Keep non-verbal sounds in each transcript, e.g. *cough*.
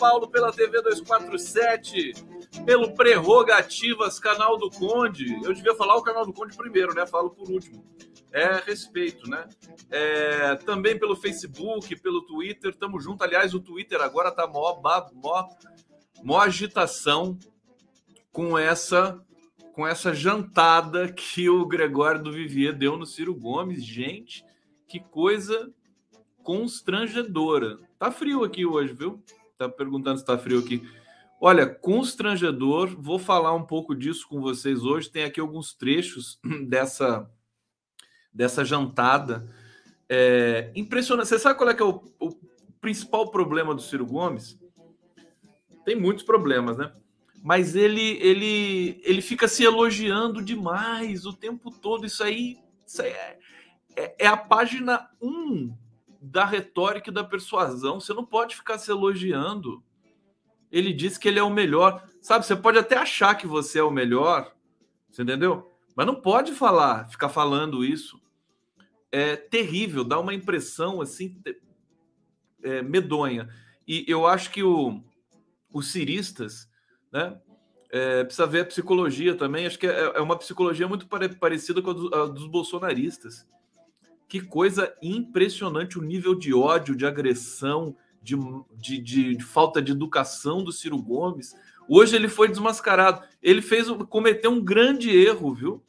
Paulo, pela TV 247, pelo Prerrogativas, canal do Conde. Eu devia falar o canal do Conde primeiro, né? Falo por último. É respeito, né? É, também pelo Facebook, pelo Twitter, tamo junto. Aliás, o Twitter agora tá mó, mó, mó agitação com essa com essa jantada que o Gregório do Vivier deu no Ciro Gomes. Gente, que coisa constrangedora. Tá frio aqui hoje, viu? Tá perguntando se tá frio aqui. Olha, constrangedor. Vou falar um pouco disso com vocês hoje. Tem aqui alguns trechos *clears throat* dessa dessa jantada. É, impressionante. Você sabe qual é que é o, o principal problema do Ciro Gomes? Tem muitos problemas, né? mas ele ele ele fica se elogiando demais o tempo todo. Isso aí, isso aí é, é, é, a página 1 da retórica e da persuasão. Você não pode ficar se elogiando. Ele diz que ele é o melhor. Sabe, você pode até achar que você é o melhor, você entendeu? Mas não pode falar, ficar falando isso. É terrível, dá uma impressão assim é, medonha. E eu acho que o, os ciristas né? É, precisa ver a psicologia também. Acho que é, é uma psicologia muito parecida com a, do, a, dos bolsonaristas. Que coisa impressionante o nível de ódio, de agressão, de, de, de, falta de educação do Ciro Gomes. Hoje ele foi desmascarado. Ele fez cometeu um grande erro, viu?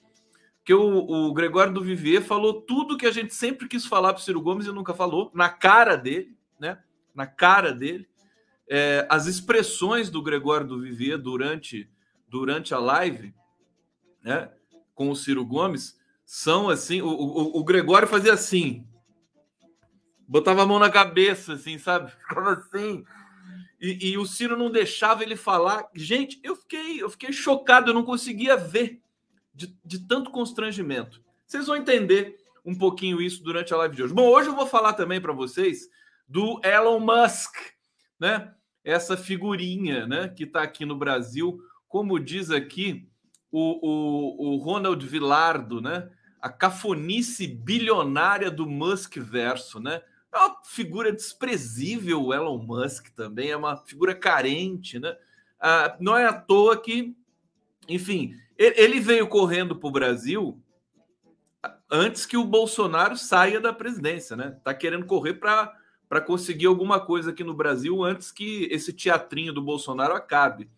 Que o, o Gregório do Vivier falou tudo que a gente sempre quis falar para o Ciro Gomes e nunca falou, na cara dele, né? Na cara dele é, as expressões do Gregório do Vivier durante, durante a live, né, com o Ciro Gomes, são assim. O, o, o Gregório fazia assim, botava a mão na cabeça, assim, sabe? *laughs* Ficava assim. E, e, o Ciro não deixava ele falar. Gente, eu fiquei, eu fiquei chocado, eu não conseguia ver de, de tanto constrangimento. Vocês vão entender um pouquinho isso durante a live de hoje. Bom, hoje eu vou falar também para vocês do Elon Musk, né? essa figurinha né, que está aqui no Brasil, como diz aqui o, o, o Ronald Vilardo, né? A cafonice bilionária do Musk verso, né? É uma figura desprezível o Elon Musk também, é uma figura carente, né? Ah, não é à toa que, enfim, ele veio correndo para o Brasil antes que o Bolsonaro saia da presidência, né? Tá querendo correr para para conseguir alguma coisa aqui no Brasil antes que esse teatrinho do Bolsonaro acabe.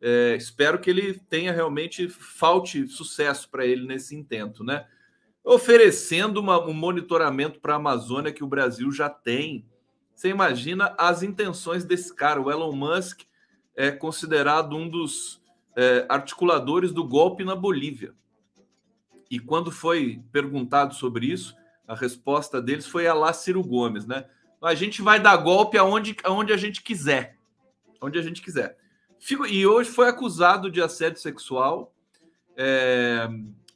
É, espero que ele tenha realmente falte sucesso para ele nesse intento, né? Oferecendo uma, um monitoramento para a Amazônia que o Brasil já tem. Você imagina as intenções desse cara, o Elon Musk é considerado um dos é, articuladores do golpe na Bolívia. E quando foi perguntado sobre isso, a resposta deles foi a lá Ciro Gomes, né? A gente vai dar golpe aonde, aonde a gente quiser. Onde a gente quiser. E hoje foi acusado de assédio sexual. É...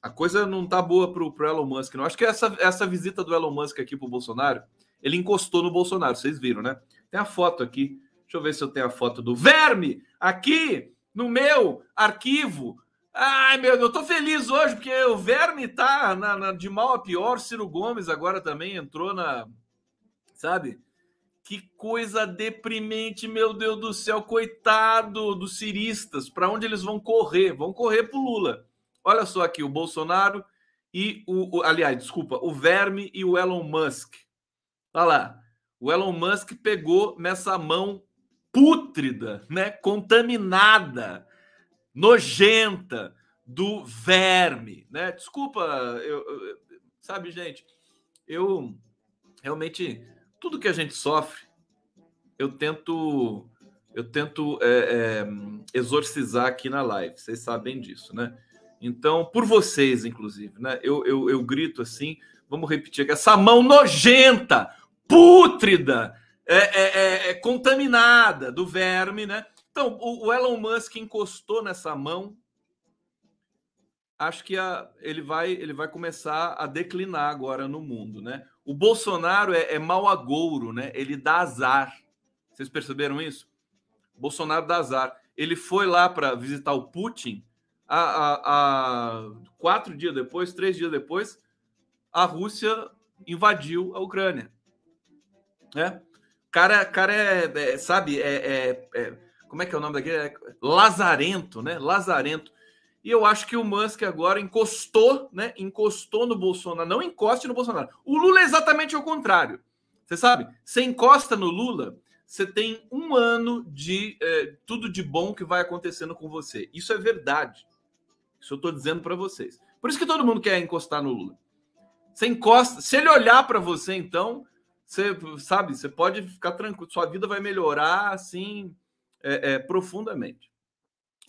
A coisa não tá boa pro, pro Elon Musk, não. Acho que essa, essa visita do Elon Musk aqui pro Bolsonaro, ele encostou no Bolsonaro, vocês viram, né? Tem a foto aqui. Deixa eu ver se eu tenho a foto do Verme aqui no meu arquivo. Ai, meu Deus, eu tô feliz hoje porque o Verme tá na, na, de mal a pior. Ciro Gomes agora também entrou na, sabe? Que coisa deprimente, meu Deus do céu, coitado dos ciristas. Para onde eles vão correr? Vão correr para Lula. Olha só aqui, o Bolsonaro e o, o, Aliás, desculpa, o Verme e o Elon Musk. Olha lá. O Elon Musk pegou nessa mão pútrida, né? Contaminada, nojenta do verme, né? Desculpa, eu, eu, sabe, gente, eu realmente tudo que a gente sofre, eu tento eu tento é, é, exorcizar aqui na live. Vocês sabem disso, né? Então, por vocês, inclusive, né? Eu, eu, eu grito assim, vamos repetir aqui, essa mão nojenta, pútrida, é, é, é, é contaminada do verme, né? Então, o, o Elon Musk encostou nessa mão acho que a, ele, vai, ele vai começar a declinar agora no mundo, né? O Bolsonaro é, é mau agouro, né? Ele dá azar. Vocês perceberam isso? Bolsonaro dá azar. Ele foi lá para visitar o Putin. A, a, a, quatro dias depois, três dias depois, a Rússia invadiu a Ucrânia. Né? Cara, cara é, é sabe, é, é, é, como é que é o nome daquele? É lazarento, né? Lazarento. E eu acho que o Musk agora encostou, né? Encostou no Bolsonaro. Não encoste no Bolsonaro. O Lula é exatamente o contrário. Você sabe? Você encosta no Lula, você tem um ano de é, tudo de bom que vai acontecendo com você. Isso é verdade. Isso eu estou dizendo para vocês. Por isso que todo mundo quer encostar no Lula. Você encosta. Se ele olhar para você, então, você sabe, você pode ficar tranquilo. Sua vida vai melhorar assim é, é, profundamente.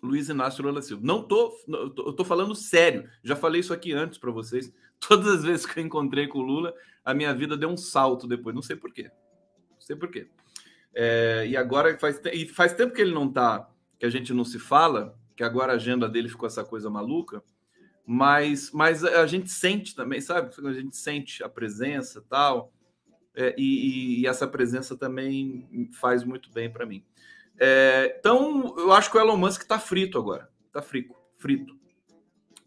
Luiz Inácio Lula Silva. Não tô, eu tô falando sério. Já falei isso aqui antes para vocês. *laughs* Todas as vezes que eu encontrei com o Lula, a minha vida deu um salto depois. Não sei por quê. Não sei por quê. É, e agora faz, e faz tempo que ele não tá, que a gente não se fala, que agora a agenda dele ficou essa coisa maluca. Mas, mas a gente sente também, sabe? A gente sente a presença tal. É, e, e, essa presença também faz muito bem para mim. É, então, eu acho que o Elon Musk está frito agora. Está frito, frito.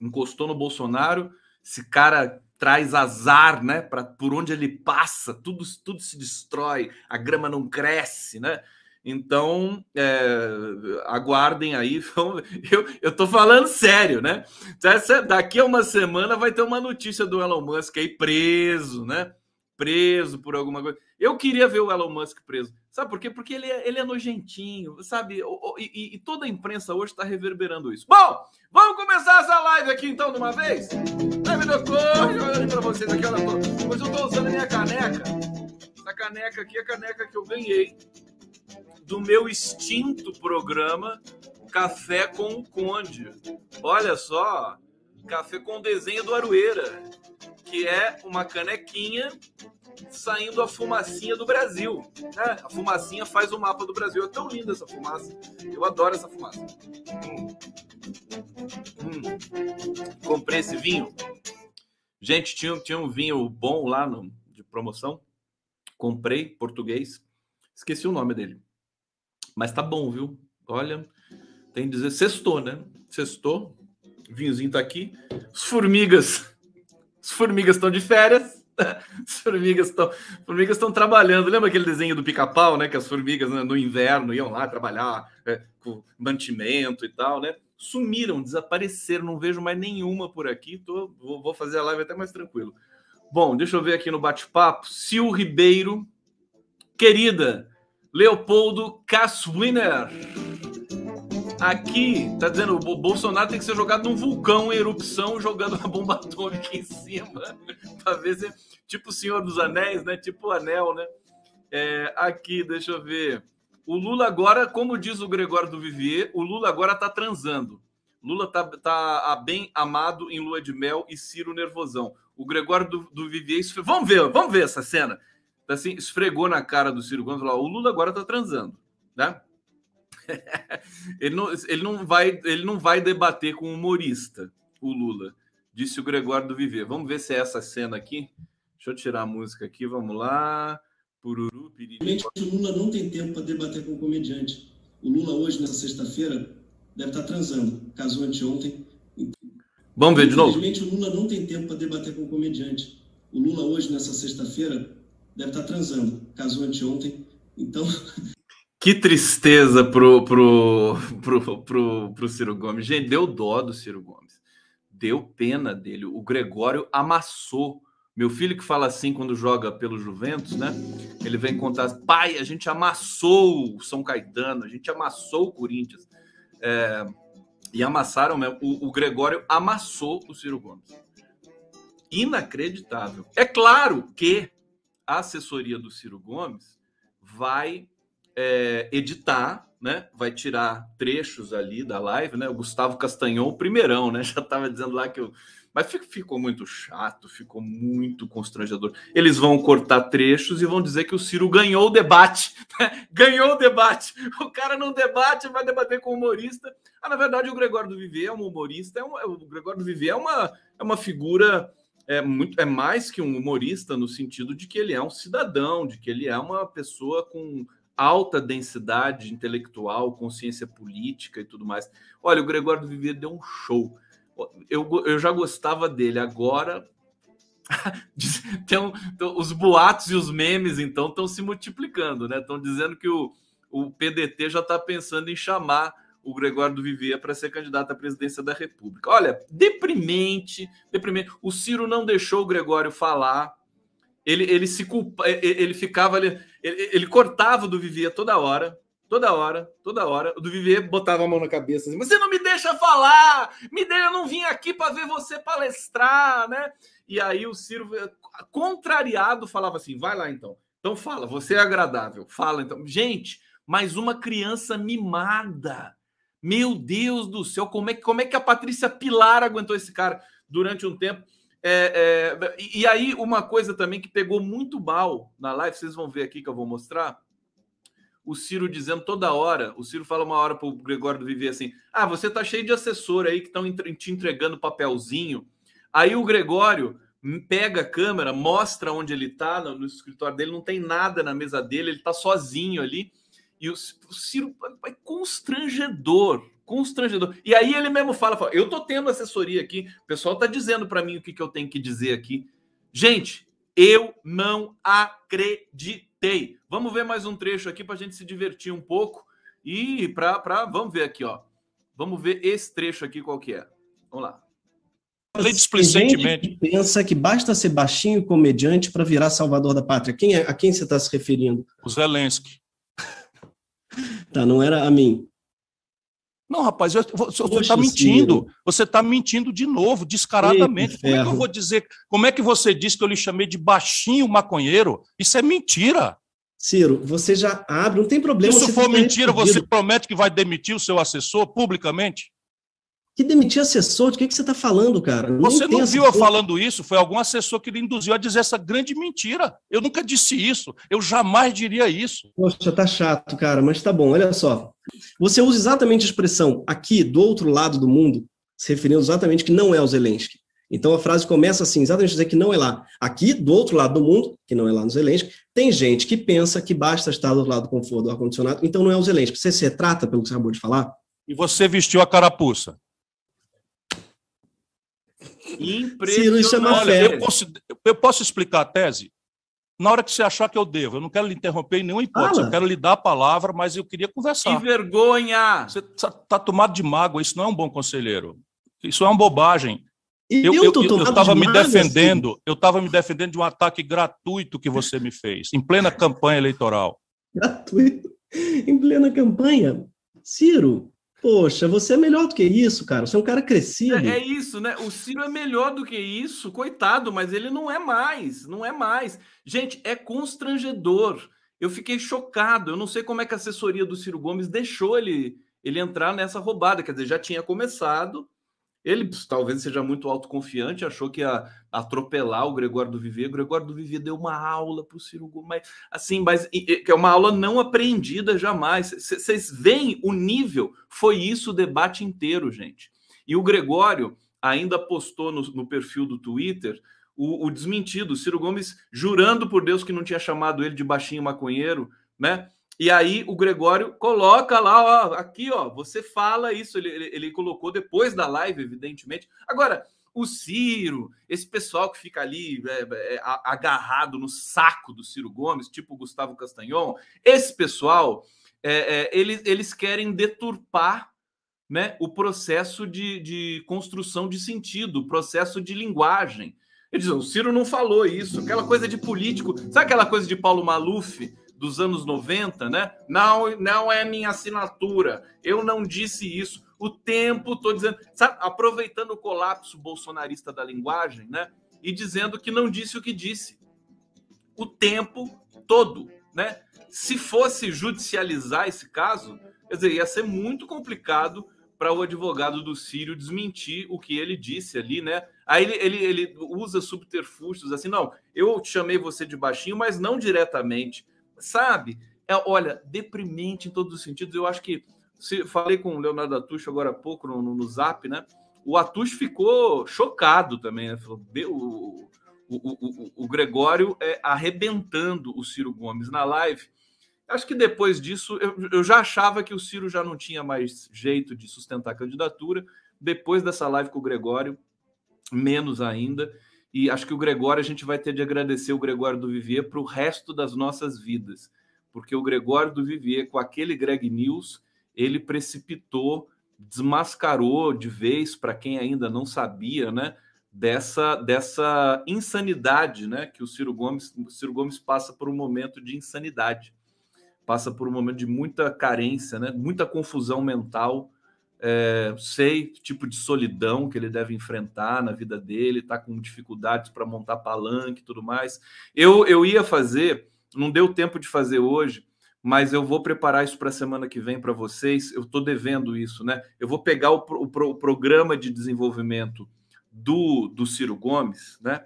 Encostou no Bolsonaro. Esse cara traz azar, né? Para por onde ele passa, tudo, tudo se destrói, a grama não cresce, né? Então, é, aguardem aí. *laughs* Eu, eu tô falando sério, né? Daqui a uma semana vai ter uma notícia do Elon Musk aí preso, né? preso por alguma coisa. Eu queria ver o Elon Musk preso. Sabe por quê? Porque ele é, ele é nojentinho, sabe? E, e, toda a imprensa hoje está reverberando isso. Bom, vamos começar essa live aqui então de uma vez? Live do Corre, para vocês aqui, olha só. Mas eu estou usando a minha caneca. Essa caneca aqui é a caneca que eu ganhei do meu extinto programa Café com o Conde. Olha só, café com desenho do Arueira que é uma canequinha saindo a fumacinha do Brasil. Né? A fumacinha faz o mapa do Brasil. É tão linda essa fumaça. Eu adoro essa fumaça. Hum. Hum. Comprei esse vinho. Gente, tinha, tinha um vinho bom lá no, de promoção. Comprei, português. Esqueci o nome dele. Mas tá bom, viu? Olha, tem que dizer, sextou, né? Sextou. O vinhozinho tá aqui. As formigas as formigas estão de férias. *laughs* As formigas estão formigas estão trabalhando. Lembra aquele desenho do pica-pau, né? Que as formigas né, no inverno iam lá trabalhar é, com mantimento e tal, né? Sumiram, desapareceram. Não vejo mais nenhuma por aqui. Tô, vou, vou fazer a live até mais tranquilo. Bom, deixa eu ver aqui no bate-papo. Sil Ribeiro, querida Leopoldo Caswiner. Aqui, tá dizendo, o Bolsonaro tem que ser jogado num vulcão em erupção, jogando uma bomba atômica em cima, *laughs* para ver se. Tipo o Senhor dos Anéis, né? Tipo o Anel, né? É, aqui, deixa eu ver. O Lula agora, como diz o Gregório do Vivier, o Lula agora tá transando. Lula tá, tá bem amado em lua de mel e Ciro nervosão. O Gregório do, do Vivier. Vamos ver, vamos ver essa cena. Assim, esfregou na cara do Ciro Gomes falou: o Lula agora tá transando, né? *laughs* ele, não, ele, não vai, ele não vai debater com um humorista, o Lula, disse o Gregório do Viver. Vamos ver se é essa cena aqui. Deixa eu tirar a música aqui, vamos lá. Pururu, piriri. O Lula não tem tempo para debater com o comediante. O Lula, hoje, nessa sexta-feira, deve estar transando. Casou anteontem. Vamos ver de novo. Infelizmente, o Lula não tem tempo para debater com o comediante. O Lula, hoje, nessa sexta-feira, deve estar transando. Casou anteontem. Então, *laughs* Que tristeza pro, pro, pro, pro, pro Ciro Gomes. Gente, deu dó do Ciro Gomes. Deu pena dele. O Gregório amassou. Meu filho que fala assim quando joga pelo Juventus, né? Ele vem contar: pai, a gente amassou o São Caetano, a gente amassou o Corinthians. É, e amassaram mesmo. O, o Gregório amassou o Ciro Gomes. Inacreditável. É claro que a assessoria do Ciro Gomes vai é, editar, né? Vai tirar trechos ali da live, né? O Gustavo Castanhon, o primeirão, né? *laughs* Já estava dizendo lá que eu. Mas ficou muito chato, ficou muito constrangedor. Eles vão cortar trechos e vão dizer que o Ciro ganhou o debate. *laughs* Né? Ganhou o debate. *laughs* O cara não debate, vai debater com o humorista. Ah, na verdade, o Gregório do Viver é um humorista. É um, o Gregório do Viver é uma, é uma figura é muito é mais que um humorista no sentido de que ele é um cidadão, de que ele é uma pessoa com alta densidade intelectual, consciência política e tudo mais. Olha, o Gregório do deu um show. Eu, eu já gostava dele, agora *laughs* então, os boatos e os memes, então, estão se multiplicando, né? Estão dizendo que o, o PDT já está pensando em chamar o Gregório do para ser candidato à presidência da República. Olha, deprimente, deprimente. O Ciro não deixou o Gregório falar. Ele, ele se culpa, ele ficava ali, ele, ele cortava do Vivier toda hora, toda hora, toda hora. O do Vivier botava a mão na cabeça assim, você não me deixa falar, me deixa, eu não vim aqui para ver você palestrar, né? E aí o Ciro, contrariado, falava assim: vai lá então. Então fala, você é agradável, fala então. Gente, mais uma criança mimada meu Deus do céu, como é, como é que a Patrícia Pilar aguentou esse cara durante um tempo? É, é, e aí, uma coisa também que pegou muito mal na live, vocês vão ver aqui que eu vou mostrar. O Ciro dizendo toda hora, o Ciro fala uma hora para o Gregório do Viver assim: Ah, você tá cheio de assessor aí que estão te entregando papelzinho. Aí o Gregório pega a câmera, mostra onde ele está no, no escritório dele, não tem nada na mesa dele, ele está sozinho ali. E o, o Ciro é constrangedor, constrangedor. E aí ele mesmo fala, fala eu tô tendo assessoria aqui, o pessoal tá dizendo para mim o que, que eu tenho que dizer aqui. Gente, eu não acreditei. Vamos ver mais um trecho aqui para a gente se divertir um pouco e para vamos ver aqui, ó. Vamos ver esse trecho aqui qual que é. Vamos lá. Falei displicentemente. Que pensa que basta ser baixinho comediante para virar salvador da pátria. Quem é, a quem você está se referindo? O Zelensky. Tá, não era a mim. Não, rapaz, eu, você está mentindo. Você está mentindo de novo, descaradamente. Eita, como é que eu vou dizer? Como é que você disse que eu lhe chamei de baixinho maconheiro? Isso é mentira. Ciro, você já abre, não tem problema. Se isso for mentira, você promete que vai demitir o seu assessor publicamente? Que demitir assessor? De que, que você está falando, cara? Você não viu eu falando isso? Foi algum assessor que lhe induziu a dizer essa grande mentira. Eu nunca disse isso. Eu jamais diria isso. Poxa, tá chato, cara, mas tá bom. Olha só. Você usa exatamente a expressão aqui, do outro lado do mundo, se referindo exatamente que não é o Zelensky. Então a frase começa assim, exatamente dizer que não é lá. Aqui, do outro lado do mundo, que não é lá no Zelensky, tem gente que pensa que basta estar do outro lado do conforto do ar-condicionado, então não é o Zelensky. Você se retrata pelo que você acabou de falar? E você vestiu a carapuça. Isso é uma Olha, eu, posso, eu posso explicar a tese? Na hora que você achar que eu devo. Eu não quero lhe interromper em nenhuma hipótese. Eu quero lhe dar a palavra, mas eu queria conversar. Que vergonha! Você está tá tomado de mágoa. Isso não é um bom conselheiro. Isso é uma bobagem. Eu estava me defendendo, assim. eu estava me defendendo de um ataque gratuito que você me fez, em plena campanha eleitoral. Gratuito? Em plena campanha? Ciro, Poxa, você é melhor do que isso, cara. Você é um cara crescido. É, é, isso, né? O Ciro é melhor do que isso, coitado, mas ele não é mais, não é mais. Gente, é constrangedor. Eu fiquei chocado. Eu não sei como é que a assessoria do Ciro Gomes deixou ele, ele entrar nessa roubada. Quer dizer, já tinha começado, ele talvez seja muito autoconfiante, achou que ia atropelar o Gregório do Vivier. O Gregório do Vivier deu uma aula para o Ciro Gomes, mas, assim, mas que é uma aula não aprendida jamais. Vocês veem o nível? Foi isso o debate inteiro, gente. E o Gregório ainda postou no, no perfil do Twitter o, o desmentido, o Ciro Gomes jurando por Deus que não tinha chamado ele de baixinho maconheiro, né? E aí o Gregório coloca lá, ó, aqui, ó, você fala isso. Ele, ele, ele, colocou depois da live, evidentemente. Agora, o Ciro, esse pessoal que fica ali é, é, agarrado no saco do Ciro Gomes, tipo o Gustavo Castanhon, esse pessoal, é, é eles, eles querem deturpar né, o processo de, de construção de sentido, o processo de linguagem. Eles dizem, o Ciro não falou isso, aquela coisa de político. Sabe aquela coisa de Paulo Maluf? Dos anos 90, né? Não, não é minha assinatura. Eu não disse isso. O tempo, estou dizendo, sabe, aproveitando o colapso bolsonarista da linguagem, né? E dizendo que não disse o que disse. O tempo todo, né? Se fosse judicializar esse caso, quer dizer, ia ser muito complicado para o advogado do Sírio desmentir o que ele disse ali, né? Aí ele, ele, ele usa subterfúgios assim, não, eu chamei você de baixinho, mas não diretamente sabe? É, olha, deprimente em todos os sentidos. Eu acho que se falei com o Leonardo Atucho agora há pouco no, no, no Zap, né? O Atucho ficou chocado também, né? Falou, o, o, o, o, Gregório é, arrebentando o Ciro Gomes na live. Acho que depois disso, eu, eu já achava que o Ciro já não tinha mais jeito de sustentar a candidatura. Depois dessa live com o Gregório, menos ainda. E acho que o Gregório a gente vai ter de agradecer o Gregório do Vivier para o resto das nossas vidas, porque o Gregório do Vivier, com aquele Greg News, ele precipitou, desmascarou de vez para quem ainda não sabia, né? Dessa, dessa insanidade, né? Que o Ciro Gomes, o Ciro Gomes passa por um momento de insanidade, passa por um momento de muita carência, né? Muita confusão mental é, sei tipo de solidão que ele deve enfrentar na vida dele, está com dificuldades para montar palanque e tudo mais. Eu, eu ia fazer, não deu tempo de fazer hoje, mas eu vou preparar isso para a semana que vem para vocês. Eu estou devendo isso, né? Eu vou pegar o, o, o, programa de desenvolvimento do, do Ciro Gomes, né?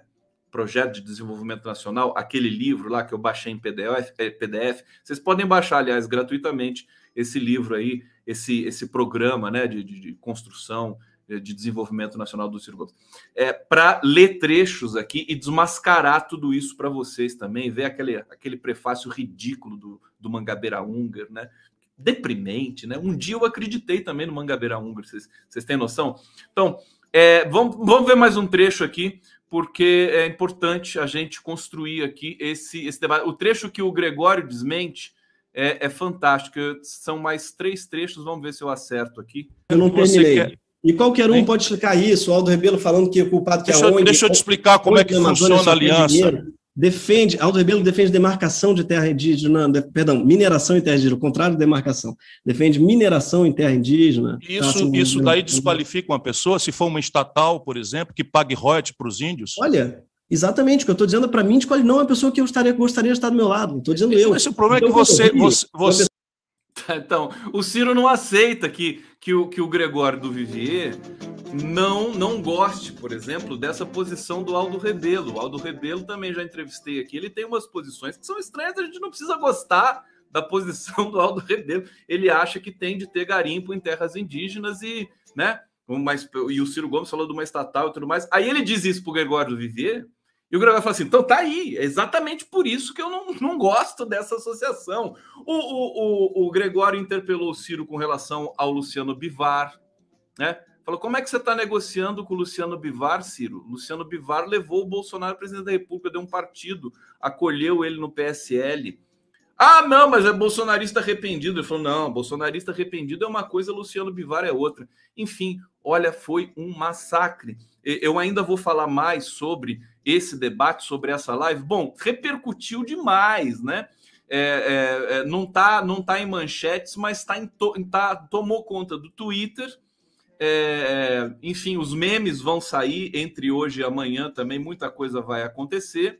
Projeto de Desenvolvimento Nacional, aquele livro lá que eu baixei em PDF, PDF. Vocês podem baixar, aliás, gratuitamente esse livro aí esse, esse programa né, de, de, de construção, eh, de desenvolvimento nacional do Ciro Gomes, é, para ler trechos aqui e desmascarar tudo isso para vocês também, ver aquele, aquele prefácio ridículo do, do Mangabeira Unger, né? Deprimente, né? Um dia eu acreditei também no Mangabeira Unger, vocês, vocês têm noção? Então, é, vamos, vamos ver mais um trecho aqui, porque é importante a gente construir aqui esse, esse debate. O trecho que o Gregório desmente é, é fantástico. São mais três trechos, vamos ver se eu acerto aqui. Eu não terminei. Quer... E qualquer um hein? pode explicar isso. O Aldo Rebelo falando que o culpado que deixa, é onde. Deixa eu te explicar como é que funciona a aliança. Defende, Aldo Rebelo defende demarcação de terra indígena, de, perdão, mineração em terra indígena, o contrário de demarcação. Defende mineração em terra indígena. Isso, tá, assim, isso daí desqualifica uma pessoa, se for uma estatal, por exemplo, que pague royalties para os índios? Olha, Exatamente, o que eu estou dizendo para mim, escolhe não é uma pessoa que eu estaria, gostaria de estar do meu lado, estou dizendo eu. Esse o problema então, é que então, você, você, você... *laughs* Então, o Ciro não aceita que, que, o, que o Gregório do Vivier não, não goste, por exemplo, dessa posição do Aldo Rebelo. O Aldo Rebelo também já entrevistei aqui, ele tem umas posições que são estranhas, a gente não precisa gostar da posição do Aldo Rebelo. Ele acha que tem de ter garimpo em terras indígenas e, né, mas, e o Ciro Gomes falou de uma estatal e tudo mais. Aí ele diz isso para o Gregório do Vivier, e o Gregório fala assim: então tá aí, é exatamente por isso que eu não, não gosto dessa associação. O, o, o, o Gregório interpelou o Ciro com relação ao Luciano Bivar, né? Falou: como é que você está negociando com o Luciano Bivar, Ciro? Luciano Bivar levou o Bolsonaro presidente da República, deu um partido, acolheu ele no PSL. Ah, não, mas é bolsonarista arrependido. Ele falou: não, bolsonarista arrependido é uma coisa, Luciano Bivar é outra. Enfim, olha, foi um massacre. Eu ainda vou falar mais sobre esse debate, sobre essa live. Bom, repercutiu demais, né? É, é, é não tá, não tá em manchetes, mas tá em to, tá, tomou conta do Twitter. É, é, enfim, os memes vão sair entre hoje e amanhã também, muita coisa vai acontecer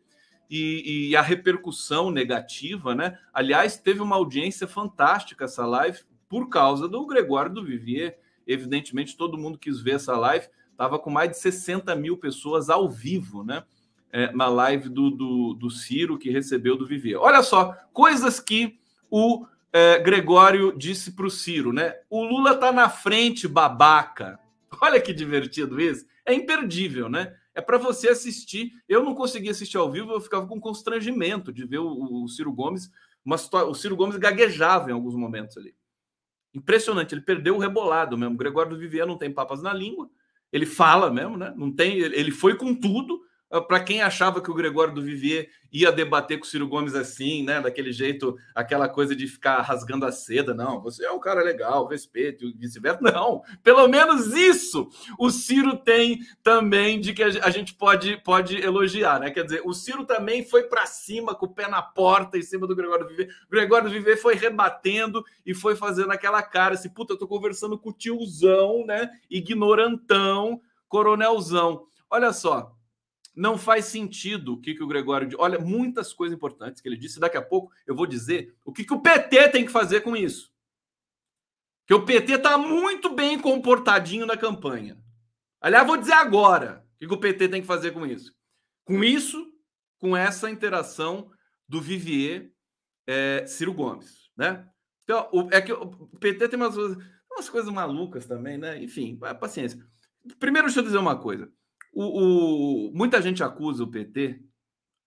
e, e, a repercussão negativa, né? Aliás, teve uma audiência fantástica essa live por causa do Gregório do Vivier. Evidentemente, todo mundo quis ver essa live. Estava com mais de 60 mil pessoas ao vivo, né? É, na live do, do, do, Ciro que recebeu do Vivier. Olha só, coisas que o é, Gregório disse para o Ciro, né? O Lula tá na frente, babaca. *laughs* Olha que divertido isso. É imperdível, né? é para você assistir. Eu não consegui assistir ao vivo, eu ficava com constrangimento de ver o, o Ciro Gomes. Uma, o Ciro Gomes gaguejava em alguns momentos ali. Impressionante, ele perdeu o rebolado mesmo. O Gregório do Vivier não tem papas na língua, ele fala mesmo, né? Não tem, ele foi com tudo para quem achava que o Gregório do Vivier ia debater com o Ciro Gomes assim, né? Daquele jeito, aquela coisa de ficar rasgando a seda. Não, você é um cara legal, respeito e vice-versa. *laughs* Não, pelo menos isso o Ciro tem também de que a gente pode, pode elogiar, né? Quer dizer, o Ciro também foi para cima com o pé na porta em cima do Gregório do Vivier. O Gregório do Vivier foi rebatendo e foi fazendo aquela cara assim, puta, eu tô conversando com o tiozão, né? Ignorantão, coronelzão. Olha só, não faz sentido o que, que o Gregório. Olha, muitas coisas importantes que ele disse. Daqui a pouco eu vou dizer o que, que o PT tem que fazer com isso. Que o PT está muito bem comportadinho na campanha. Aliás, vou dizer agora o que, que o PT tem que fazer com isso. Com isso, com essa interação do Vivier é, Ciro Gomes. Né? Então, o, é que o PT tem umas, umas coisas malucas também, né? Enfim, paciência. Primeiro, deixa eu dizer uma coisa. O, o, muita gente acusa o PT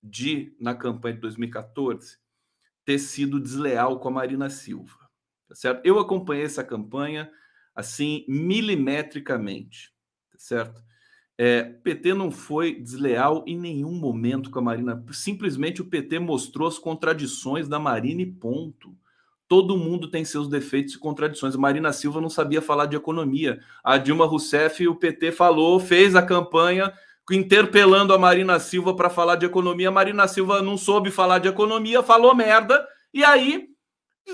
de, na campanha de 2014, ter sido desleal com a Marina Silva. Tá certo? Eu acompanhei essa campanha assim milimetricamente, tá certo? É, PT não foi desleal em nenhum momento com a Marina. Simplesmente o PT mostrou as contradições da Marina e ponto. Todo mundo tem seus defeitos e contradições. Marina Silva não sabia falar de economia. A Dilma Rousseff, o PT falou, fez a campanha interpelando a Marina Silva para falar de economia. A Marina Silva não soube falar de economia, falou merda. E aí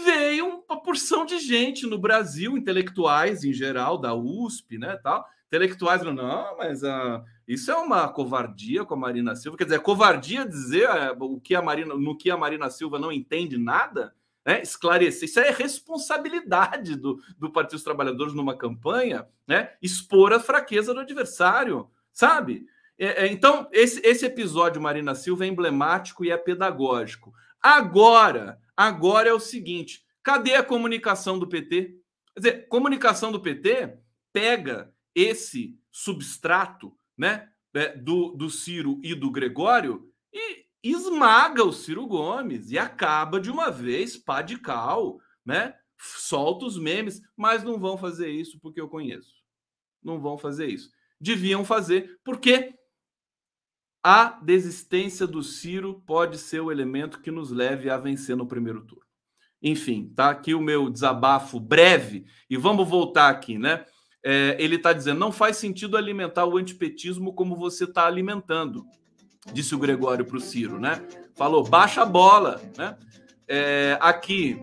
veio uma porção de gente no Brasil, intelectuais em geral, da USP, né, tal, intelectuais não, mas uh, isso é uma covardia com a Marina Silva. Quer dizer, covardia dizer uh, o que a Marina, no que a Marina Silva não entende nada, né? Esclarecer. Isso é responsabilidade do, do Partido dos Trabalhadores numa campanha, né? Expor a fraqueza do adversário, sabe? É, é, então, esse, esse episódio, Marina Silva, é emblemático e é pedagógico. Agora, agora é o seguinte: cadê a comunicação do PT? Quer dizer, comunicação do PT pega esse substrato né, é, do, do Ciro e do Gregório esmaga o Ciro Gomes e acaba de uma vez, pá de cal, né? Solta os memes, mas não vão fazer isso porque eu conheço. Não vão fazer isso. Deviam fazer, porque a desistência do Ciro pode ser o elemento que nos leve a vencer no primeiro turno. Enfim, tá aqui o meu desabafo breve e vamos voltar aqui, né? É, ele está dizendo: não faz sentido alimentar o antipetismo como você está alimentando, disse o Gregório para o Ciro, né? Falou, baixa a bola, né? É, aqui,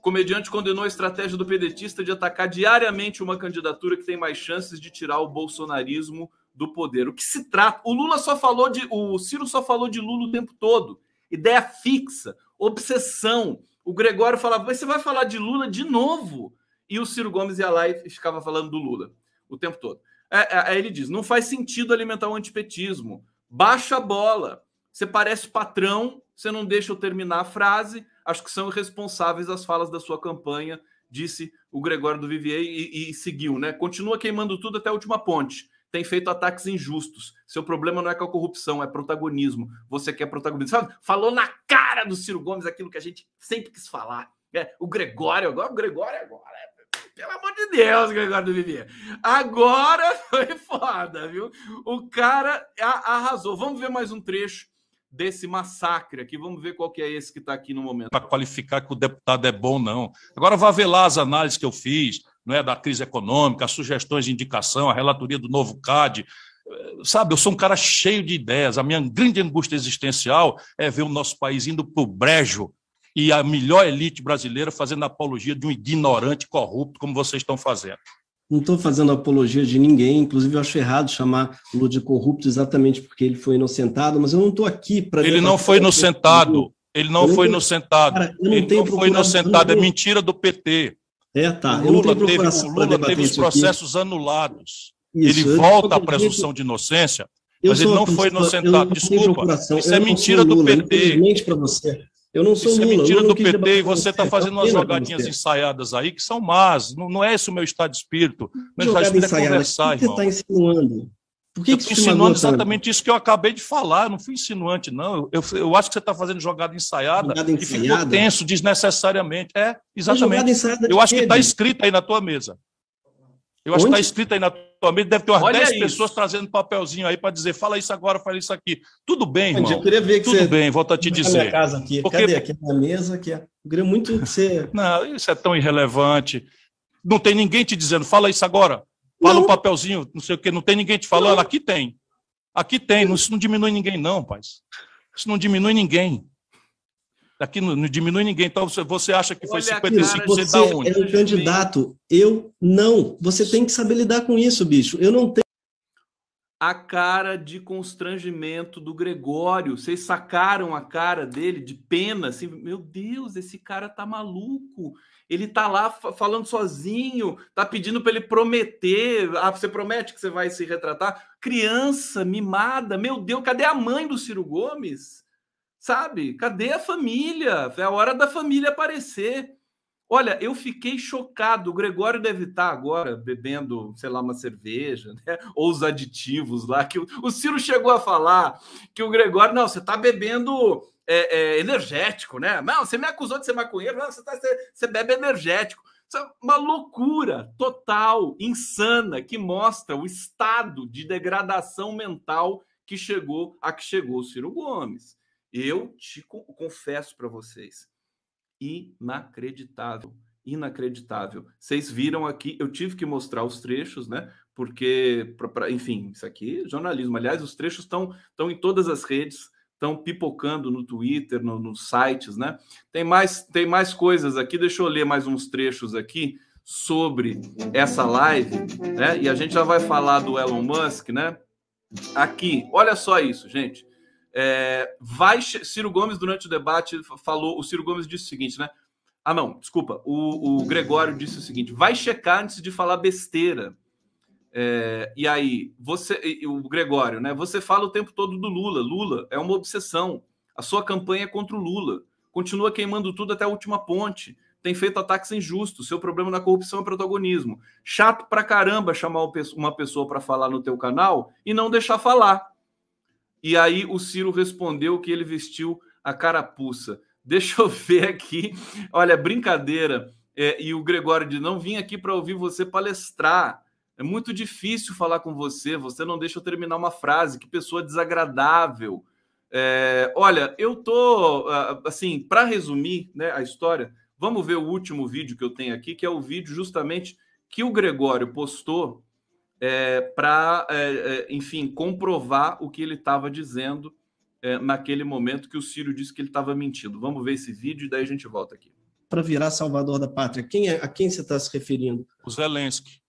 comediante condenou a estratégia do pedetista de atacar diariamente uma candidatura que tem mais chances de tirar o bolsonarismo do poder. O que se trata? O Lula só falou de. O Ciro só falou de Lula o tempo todo. Ideia fixa, obsessão. O Gregório falava: você vai falar de Lula de novo? E o Ciro Gomes ia lá e ficava falando do Lula o tempo todo. É, é, aí ele diz: não faz sentido alimentar o antipetismo. Baixa a bola. Você parece patrão, você não deixa eu terminar a frase. Acho que são irresponsáveis as falas da sua campanha, disse o Gregório do Vivier e, e seguiu, né? Continua queimando tudo até a última ponte tem feito ataques injustos. Seu problema não é com a corrupção, é protagonismo. Você quer protagonismo. Sabe? Falou na cara do Ciro Gomes aquilo que a gente sempre quis falar. É, o Gregório, agora o Gregório agora. Pelo amor de Deus, Gregório do Vivier. Agora *laughs* foi foda, viu? O cara arrasou. Vamos ver mais um trecho desse massacre aqui. Vamos ver qual que é esse que está aqui no momento. Para qualificar que o deputado é bom, não. Agora vá ver lá as análises que eu fiz não é, da crise econômica, as sugestões de indicação, a relatoria do novo CAD. Sabe, eu sou um cara cheio de ideias. A minha grande angústia existencial é ver o nosso país indo para o brejo e a melhor elite brasileira fazendo apologia de um ignorante corrupto, como vocês estão fazendo. Não estou fazendo apologia de ninguém, inclusive eu acho errado chamar Lula de corrupto exatamente porque ele foi inocentado, mas eu não estou aqui para. Ele não foi inocentado. Ele não foi inocentado. Cara, ele não foi inocentado. É mentira do PT. É, tá. O Lula teve, o Lula teve os processos anulados. Isso, ele volta à presunção de inocência, mas ele não foi inocentado. Desculpa, isso é mentira do PT. para você. Eu não sou Isso Lula. é mentira do PT e você está fazendo umas jogadinhas ensaiadas aí que são más. Não, não é esse o meu estado de espírito. Meu estado de espírito é conversar, o que você está insinuando? Por que eu estou insinuando exatamente isso que eu acabei de falar. Eu não fui insinuante, não. Eu, eu acho que você está fazendo jogada ensaiada, jogada ensaiada e ficou tenso desnecessariamente. É, exatamente. Eu acho que está escrito aí na tua mesa. Eu acho Onde? que está escrito aí na tua mesa. Deve ter umas Olha 10 isso. pessoas trazendo papelzinho aí para dizer: fala isso agora, fala isso aqui. Tudo bem, irmão. Eu queria ver que Tudo você... bem, volto a te dizer. Minha casa aqui. Porque... Cadê? Aqui na mesa. Aqui. Eu queria muito que você. *laughs* Não, isso é tão irrelevante. Não tem ninguém te dizendo: fala isso agora. Fala o um papelzinho, não sei o quê, não tem ninguém te falando, não. aqui tem. Aqui tem, isso não diminui ninguém, não, pai. Isso não diminui ninguém. Aqui não, não diminui ninguém. Então você, você acha que foi Olha, 55% você da onde? É um candidato. Eu não. Você tem que saber lidar com isso, bicho. Eu não tenho. A cara de constrangimento do Gregório. Vocês sacaram a cara dele de pena, assim, meu Deus, esse cara tá maluco ele tá lá falando sozinho, tá pedindo para ele prometer. Ah, você promete que você vai se retratar? Criança mimada, meu Deus, cadê a mãe do Ciro Gomes? Sabe? Cadê a família? É a hora da família aparecer. Olha, eu fiquei chocado. O Gregório deve estar agora bebendo, sei lá, uma cerveja, né? Ou os aditivos lá. Que o, Ciro chegou a falar que o Gregório, não, você está bebendo é, é, energético, né? Não, você me acusou de ser maconheiro, não, você, tá, você, você bebe energético. Isso é uma loucura total, insana, que mostra o estado de degradação mental que chegou a que chegou o Ciro Gomes. Eu te confesso para vocês, inacreditável, inacreditável. Vocês viram aqui, eu tive que mostrar os trechos, né? Porque, pra, pra, enfim, isso aqui é jornalismo. Aliás, os trechos estão em todas as redes, estão pipocando no Twitter, no, nos sites, né? Tem mais tem mais coisas aqui. Deixa eu ler mais uns trechos aqui sobre essa live, né? E a gente já vai falar do Elon Musk, né? Aqui, olha só isso, gente. É, vai Ciro Gomes durante o debate falou, o Ciro Gomes disse o seguinte, né? Ah, não, desculpa. O, o Gregório disse o seguinte: vai checar antes de falar besteira. É, e aí, você, o Gregório, né? Você fala o tempo todo do Lula. Lula é uma obsessão. A sua campanha é contra o Lula. Continua queimando tudo até a última ponte. Tem feito ataques injustos. Seu problema na corrupção é protagonismo. Chato pra caramba chamar uma pessoa para falar no teu canal e não deixar falar. E aí o Ciro respondeu que ele vestiu a carapuça. *laughs* Deixa eu ver aqui. Olha, brincadeira. É, e o Gregório de não vim aqui para ouvir você palestrar. É muito difícil falar com você. Você não deixa eu terminar uma frase. Que pessoa desagradável. É, olha, eu tô ah, assim para resumir, né, a história. Vamos ver o último vídeo que eu tenho aqui, que é o vídeo justamente que o Gregório postou é, para, é, é, enfim, comprovar o que ele estava dizendo é, naquele momento que o Ciro disse que ele estava mentindo. Vamos ver esse vídeo e daí a gente volta aqui. Para virar salvador da pátria, quem é, a quem você está se referindo? O Zelensky.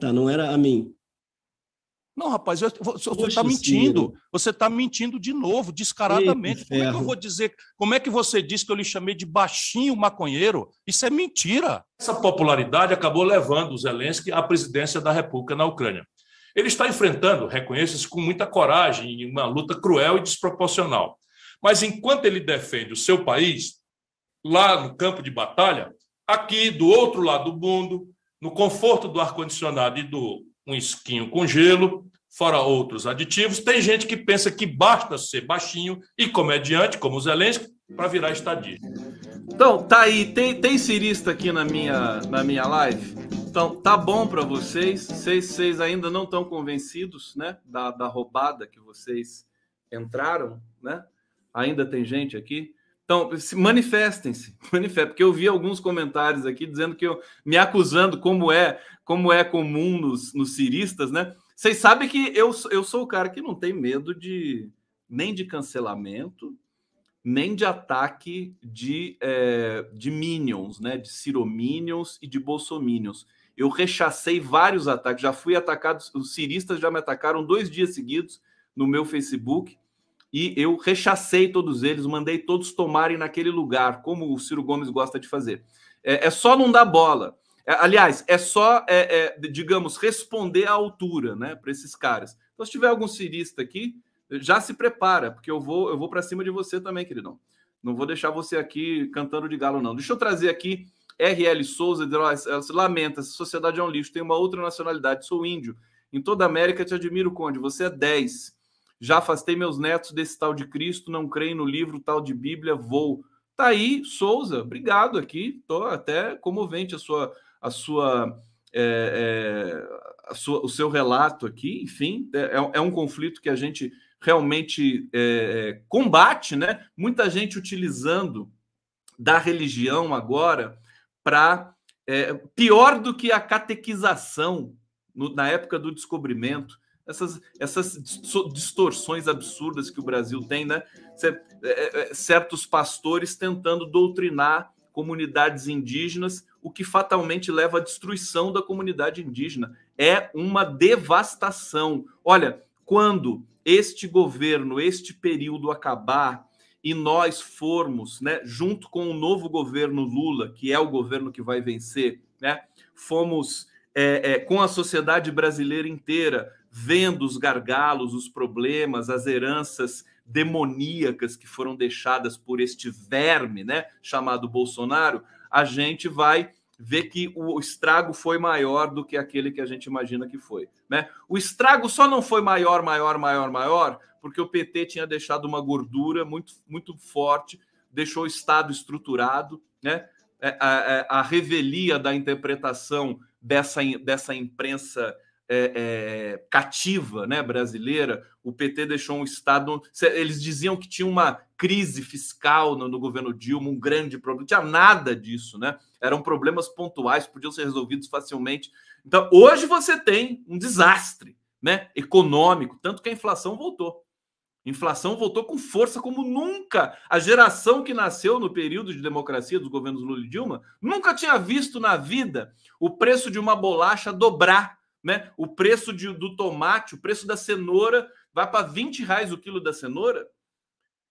tá, não era a mim. Não, rapaz, eu, você está mentindo. Ciro. Você está mentindo de novo, descaradamente. Eita, como é que eu vou dizer? Como é que você disse que eu lhe chamei de baixinho maconheiro? Isso é mentira. Essa popularidade acabou levando o Zelensky à presidência da República na Ucrânia. Ele está enfrentando, reconheça-se, com muita coragem, uma luta cruel e desproporcional. Mas enquanto ele defende o seu país, lá no campo de batalha, aqui do outro lado do mundo, no conforto do ar-condicionado e do um esquinho com gelo, fora outros aditivos. Tem gente que pensa que basta ser baixinho e comediante, como o Zelensky, para virar estadista. Então, tá aí. Tem, tem cirista aqui na minha, na minha live? Então, tá bom para vocês. Vocês, ainda não estão convencidos, né? Da, da roubada que vocês entraram, né? Ainda tem gente aqui. Então, manifestem-se, *laughs* manifestem, porque eu vi alguns comentários aqui dizendo que eu me acusando como é, como é comum nos, nos ciristas, né? Vocês sabem que eu, eu sou o cara que não tem medo de nem de cancelamento, nem de ataque de, é, de minions, né? De cirominions e de bolsominions. Eu rechacei vários ataques, já fui atacado, os ciristas já me atacaram dois dias seguidos no meu Facebook e eu rechacei todos eles, mandei todos tomarem naquele lugar, como o Ciro Gomes gosta de fazer. É, é só não dar bola. É, aliás, é só, é, é digamos, responder à altura né, para esses caras. Então, se tiver algum cirista aqui, já se prepara, porque eu vou, eu vou para cima de você também, queridão. Não vou deixar você aqui cantando de galo, não. Deixa eu trazer aqui RL Souza, lamenta, essa sociedade é um lixo, tem uma outra nacionalidade, sou índio. Em toda a América te admiro, Conde, você é 10. Já afastei meus netos desse tal de Cristo, não creio no livro tal de Bíblia, vou. Tá aí, Souza, obrigado aqui. Tô até comovente a sua, a sua, é, é, a sua o seu relato aqui. Enfim, é, é, é um conflito que a gente realmente é, é, combate, né? Muita gente utilizando da religião agora para pior do que a catequização no, na época do descobrimento essas, essas distorções absurdas que o Brasil tem, né? É, é, certos pastores tentando doutrinar comunidades indígenas, o que fatalmente leva à destruição da comunidade indígena. É uma devastação. Olha, quando este governo, este período acabar e nós formos, né, junto com o novo governo Lula, que é o governo que vai vencer, né, fomos é, é, com a sociedade brasileira inteira vendo os gargalos, os problemas, as heranças demoníacas que foram deixadas por este verme, né, chamado Bolsonaro, a gente vai ver que o estrago foi maior do que aquele que a gente imagina que foi, né? O estrago só não foi maior, maior, maior, maior, porque o PT tinha deixado uma gordura muito muito forte, deixou o estado estruturado, né? é, a, é, a revelia da interpretação dessa, dessa imprensa é, é, cativa né, brasileira, o PT deixou um Estado. Eles diziam que tinha uma crise fiscal no, no, governo Dilma, um grande problema. Não tinha nada disso, né? Eram problemas pontuais, podiam ser resolvidos facilmente. Então, hoje você tem um desastre né, econômico, tanto que a inflação voltou. A inflação voltou com força como nunca. A geração que nasceu no período de democracia dos governos Lula e Dilma nunca tinha visto na vida o preço de uma bolacha dobrar né? O preço de, do tomate, o preço da cenoura vai para 20 reais o quilo da cenoura.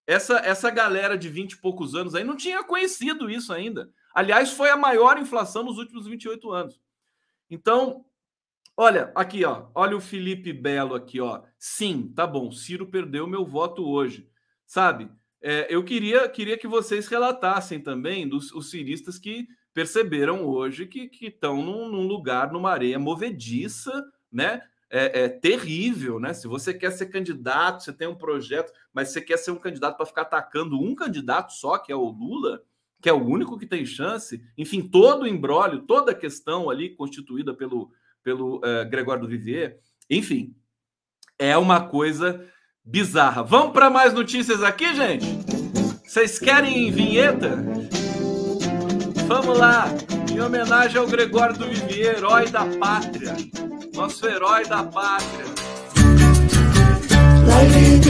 Essa, essa galera de 20 e poucos anos aí não tinha conhecido isso ainda. Aliás, foi a maior inflação nos últimos 28 anos. Então, olha, aqui, ó. Olha o Felipe Belo aqui, ó. Sim, tá bom. Ciro perdeu meu voto hoje. Sabe? É, eu queria, queria que vocês relatassem também dos os ciristas que perceberam hoje que estão num, num, lugar, numa areia movediça, né? É, é, terrível, né? Se você quer ser candidato, você tem um projeto, mas você quer ser um candidato para ficar atacando um candidato só, que é o Lula, que é o único que tem chance, enfim, todo o embrólio, toda a questão ali constituída pelo, pelo é, Gregório do Vivier, enfim, é uma coisa bizarra. Vamos para mais notícias aqui, gente? Vocês querem vinheta? Vamos lá! Em homenagem ao Gregório do Vivier, herói da pátria. Nosso herói da pátria. Live do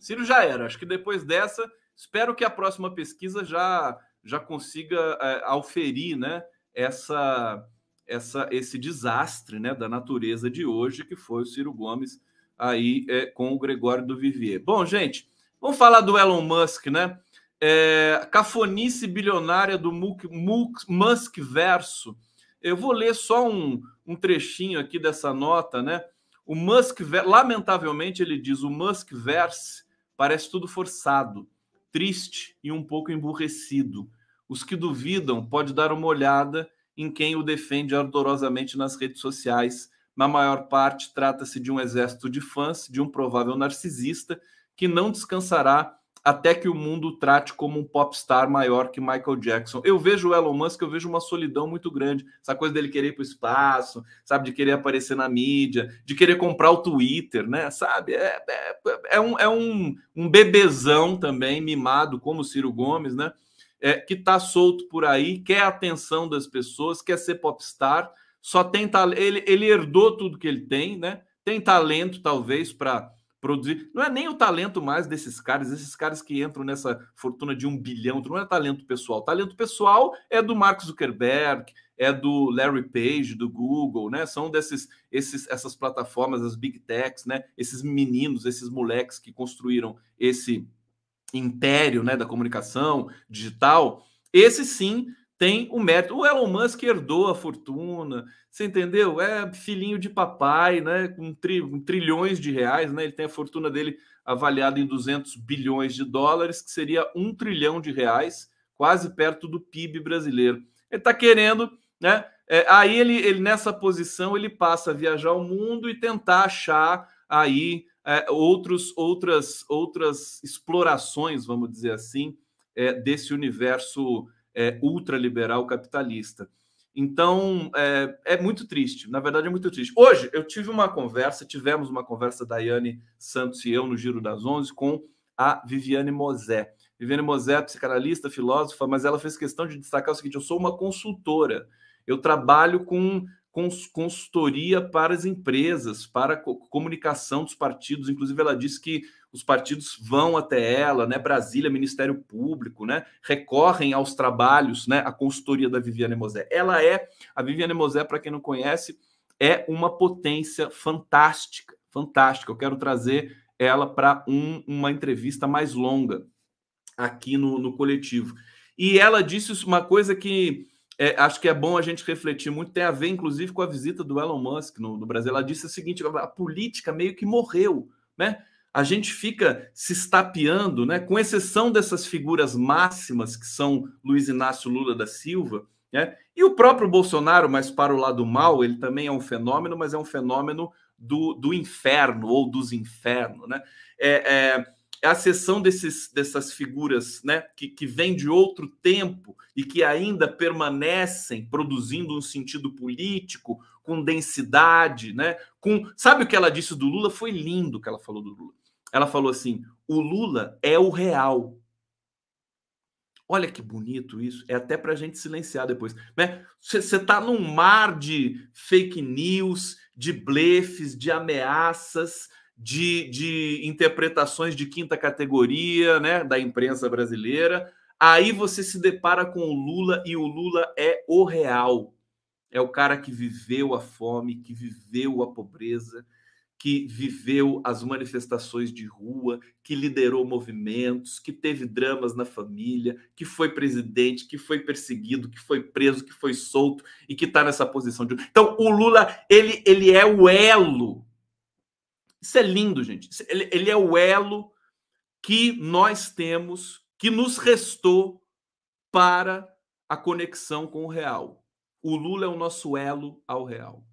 Ciro já era. Acho que depois dessa, espero que a próxima pesquisa já, já consiga é, auferir né, essa, essa, esse desastre né, da natureza de hoje, que foi o Ciro Gomes aí é, com o Gregório do Vivier. Bom, gente, vamos falar do Elon Musk, né? É, cafonice bilionária do Musk verso. Eu vou ler só um, um trechinho aqui dessa nota, né? O Musk, lamentavelmente, ele diz: o Musk verse parece tudo forçado, triste e um pouco emburrecido. Os que duvidam pode dar uma olhada em quem o defende ardorosamente nas redes sociais na maior parte, trata-se de um exército de fãs de um provável narcisista que não descansará até que o mundo o trate como um popstar maior que Michael Jackson. Eu vejo o Elon Musk, eu vejo uma solidão muito grande. Essa coisa dele querer ir para o espaço, sabe, de querer aparecer na mídia, de querer comprar o Twitter, né? Sabe? É, é, é, um, é um, um bebezão também, mimado, como o Ciro Gomes, né? É, que está solto por aí, quer a atenção das pessoas, quer ser popstar, só tem ele, ele herdou tudo que ele tem, né? Tem talento, talvez, para produzir. Não é nem o talento mais desses caras, esses caras que entram nessa fortuna de um bilhão, não é talento pessoal. Talento pessoal é do Mark Zuckerberg, é do Larry Page, do Google, né? São desses, esses, essas plataformas, as big techs, né? Esses meninos, esses moleques que construíram esse império, né, da comunicação digital. Esse sim tem o mérito. O Elon Musk herdou a fortuna, você entendeu? É filhinho de papai, né? Com, tri, com trilhões de reais, né? Ele tem a fortuna dele avaliada em 200 bilhões de dólares, que seria um trilhão de reais, quase perto do PIB brasileiro. Ele está querendo, né? É, aí ele, ele, nessa posição, ele passa a viajar o mundo e tentar achar aí é, outros, outras, outras explorações, vamos dizer assim, é, desse universo é, ultraliberal capitalista. Então, é, é, muito triste, na verdade é muito triste. Hoje, eu tive uma conversa, tivemos uma conversa, Daiane Santos e eu, no Giro das Onze, com a Viviane Mosé. Viviane Mosé é psicanalista, filósofa, mas ela fez questão de destacar o seguinte, eu sou uma consultora, eu trabalho com consultoria para as empresas, para comunicação dos partidos. Inclusive, ela disse que os partidos vão até ela, né? Brasília, Ministério Público, né? Recorrem aos trabalhos, né? A consultoria da Viviane Mosé. Ela é, a Viviane Mosé, para quem não conhece, é uma potência fantástica, fantástica. Eu quero trazer ela para um, uma entrevista mais longa aqui no, no coletivo. E ela disse uma coisa que é, acho que é bom a gente refletir muito, tem a ver, inclusive, com a visita do Elon Musk no, no, Brasil. Ela disse o seguinte: a política meio que morreu, né? A gente fica se estapeando, né? Com exceção dessas figuras máximas que são Luiz Inácio Lula da Silva, né? E o próprio Bolsonaro, mas para o lado mal, ele também é um fenômeno, mas é um fenômeno do, do inferno ou dos infernos, né? É, é, a sessão desses, dessas figuras né, que, que vêm de outro tempo e que ainda permanecem produzindo um sentido político, com densidade, né? Com sabe o que ela disse do Lula? Foi lindo o que ela falou do Lula. Ela falou assim: o Lula é o real. Olha que bonito isso. É até para a gente silenciar depois. Né? Você está num mar de fake news, de blefes, de ameaças, de, de interpretações de quinta categoria né, da imprensa brasileira. Aí você se depara com o Lula e o Lula é o real. É o cara que viveu a fome, que viveu a pobreza, que viveu as manifestações de rua, que liderou movimentos, que teve dramas na família, que foi presidente, que foi perseguido, que foi preso, que foi solto e que está nessa posição de. Então, o Lula, ele, ele é o elo. Isso é lindo, gente. Ele, ele é o elo que nós temos, que nos restou para a conexão com o real. O Lula é o nosso elo ao real.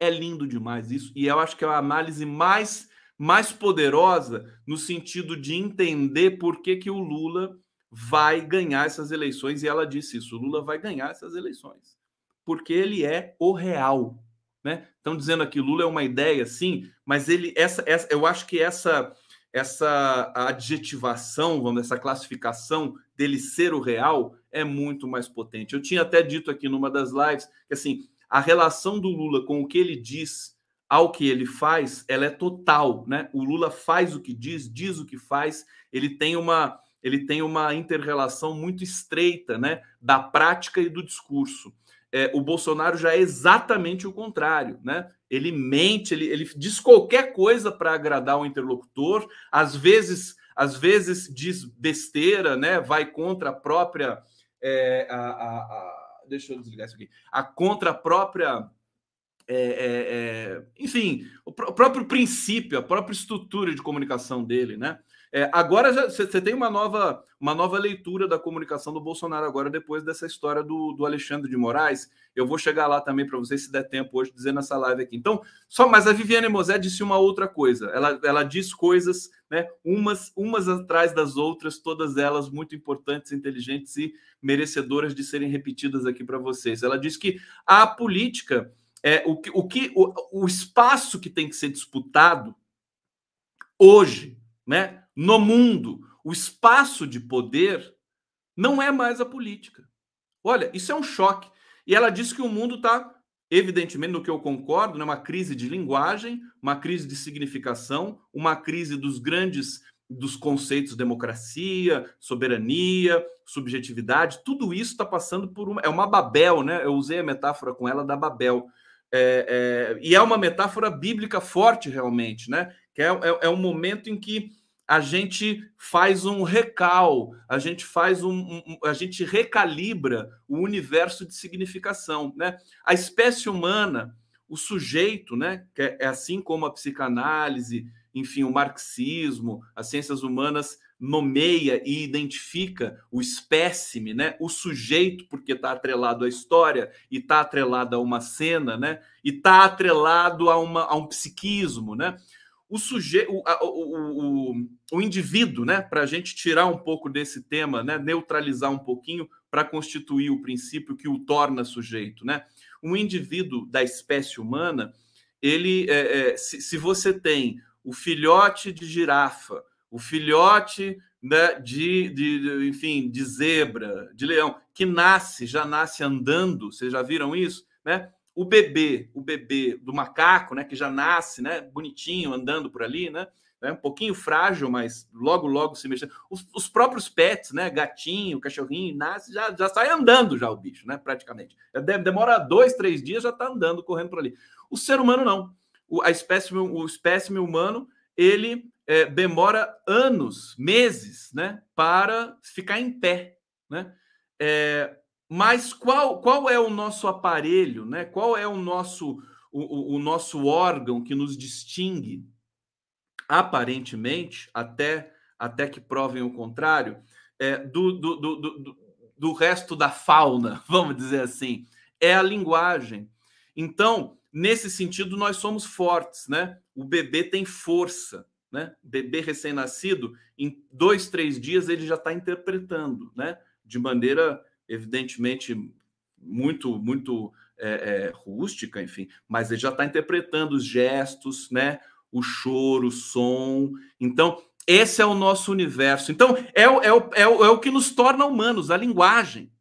É lindo demais isso, e eu acho que é a análise mais, mais poderosa no sentido de entender por que, que o Lula vai ganhar essas eleições, e ela disse isso: o Lula vai ganhar essas eleições, porque ele é o real. Né? Estão dizendo aqui Lula é uma ideia, sim, mas ele essa, essa eu acho que essa essa adjetivação, vamos essa classificação dele ser o real é muito mais potente. Eu tinha até dito aqui numa das lives que assim, a relação do Lula com o que ele diz ao que ele faz, ela é total, né? O Lula faz o que diz, diz o que faz, ele tem uma ele tem uma interrelação muito estreita, né, da prática e do discurso. É, o Bolsonaro já é exatamente o contrário, né? Ele mente, ele, ele diz qualquer coisa para agradar o interlocutor, às vezes, às vezes diz besteira, né? Vai contra a própria é, a, a, a deixa eu desligar isso aqui. A contra a própria. É, é, é, enfim, o, pr o, próprio princípio, a própria estrutura de comunicação dele, né? É, agora você tem uma nova, uma nova leitura da comunicação do Bolsonaro agora, depois dessa história do, do Alexandre de Moraes. Eu vou chegar lá também para vocês, se der tempo hoje, dizer nessa live aqui. Então, só, mas a Viviane Mosé disse uma outra coisa. Ela, ela diz coisas, né, umas, umas atrás das outras, todas elas muito importantes, inteligentes e merecedoras de serem repetidas aqui para vocês. Ela diz que a política é o que, o, que o, o espaço que tem que ser disputado hoje, né? No mundo, o espaço de poder não é mais a política. Olha, isso é um choque. E ela disse que o mundo está, evidentemente, no que eu concordo, né, uma crise de linguagem, uma crise de significação, uma crise dos grandes dos conceitos democracia, soberania, subjetividade, tudo isso está passando por uma. É uma Babel, né? Eu usei a metáfora com ela da Babel. É, é, e é uma metáfora bíblica forte, realmente, né? Que é, é, é um momento em que a gente faz um recal, a gente faz um, um, a gente recalibra o universo de significação, né? A espécie humana, o sujeito, né? Que é, é assim como a psicanálise, enfim, o marxismo, as ciências humanas nomeia e identifica o espécime, né? O sujeito, porque está atrelado à história e está atrelado a uma cena, né? E está atrelado a, uma, a um psiquismo, né? O sujeito, o, o, o, indivíduo, né, para a gente tirar um pouco desse tema, né, neutralizar um pouquinho para constituir o princípio que o torna sujeito, né? Um indivíduo da espécie humana, ele, é, é, se, se, você tem o filhote de girafa, o filhote né, de, de, de, enfim, de zebra, de leão, que nasce, já nasce andando, vocês já viram isso, né? O bebê, o bebê do macaco, né, que já nasce, né, bonitinho, andando por ali, né, né um pouquinho frágil, mas logo, logo se mexe. Os, os, próprios pets, né, gatinho, cachorrinho, nasce, já, já sai andando já o bicho, né, praticamente. Demora dois, três dias, já está andando, correndo por ali. O ser humano não. O, a espécie, o espécime humano, ele é, demora anos, meses, né, para ficar em pé, né. É, mas qual, qual é o nosso aparelho, né? Qual é o nosso o, o, nosso órgão que nos distingue, aparentemente, até até que provem o contrário, é, do, do, do, do, do resto da fauna, *laughs* vamos dizer assim, é a linguagem. Então, nesse sentido, nós somos fortes, né? O bebê tem força, né? Bebê recém-nascido, em dois, três dias ele já está interpretando, né? De maneira, evidentemente, muito, muito é, é, rústica, enfim, mas ele já está interpretando os gestos, né? O choro, o som. Então, esse é o nosso universo. Então, é o, é o, é o, é o que nos torna humanos, a linguagem,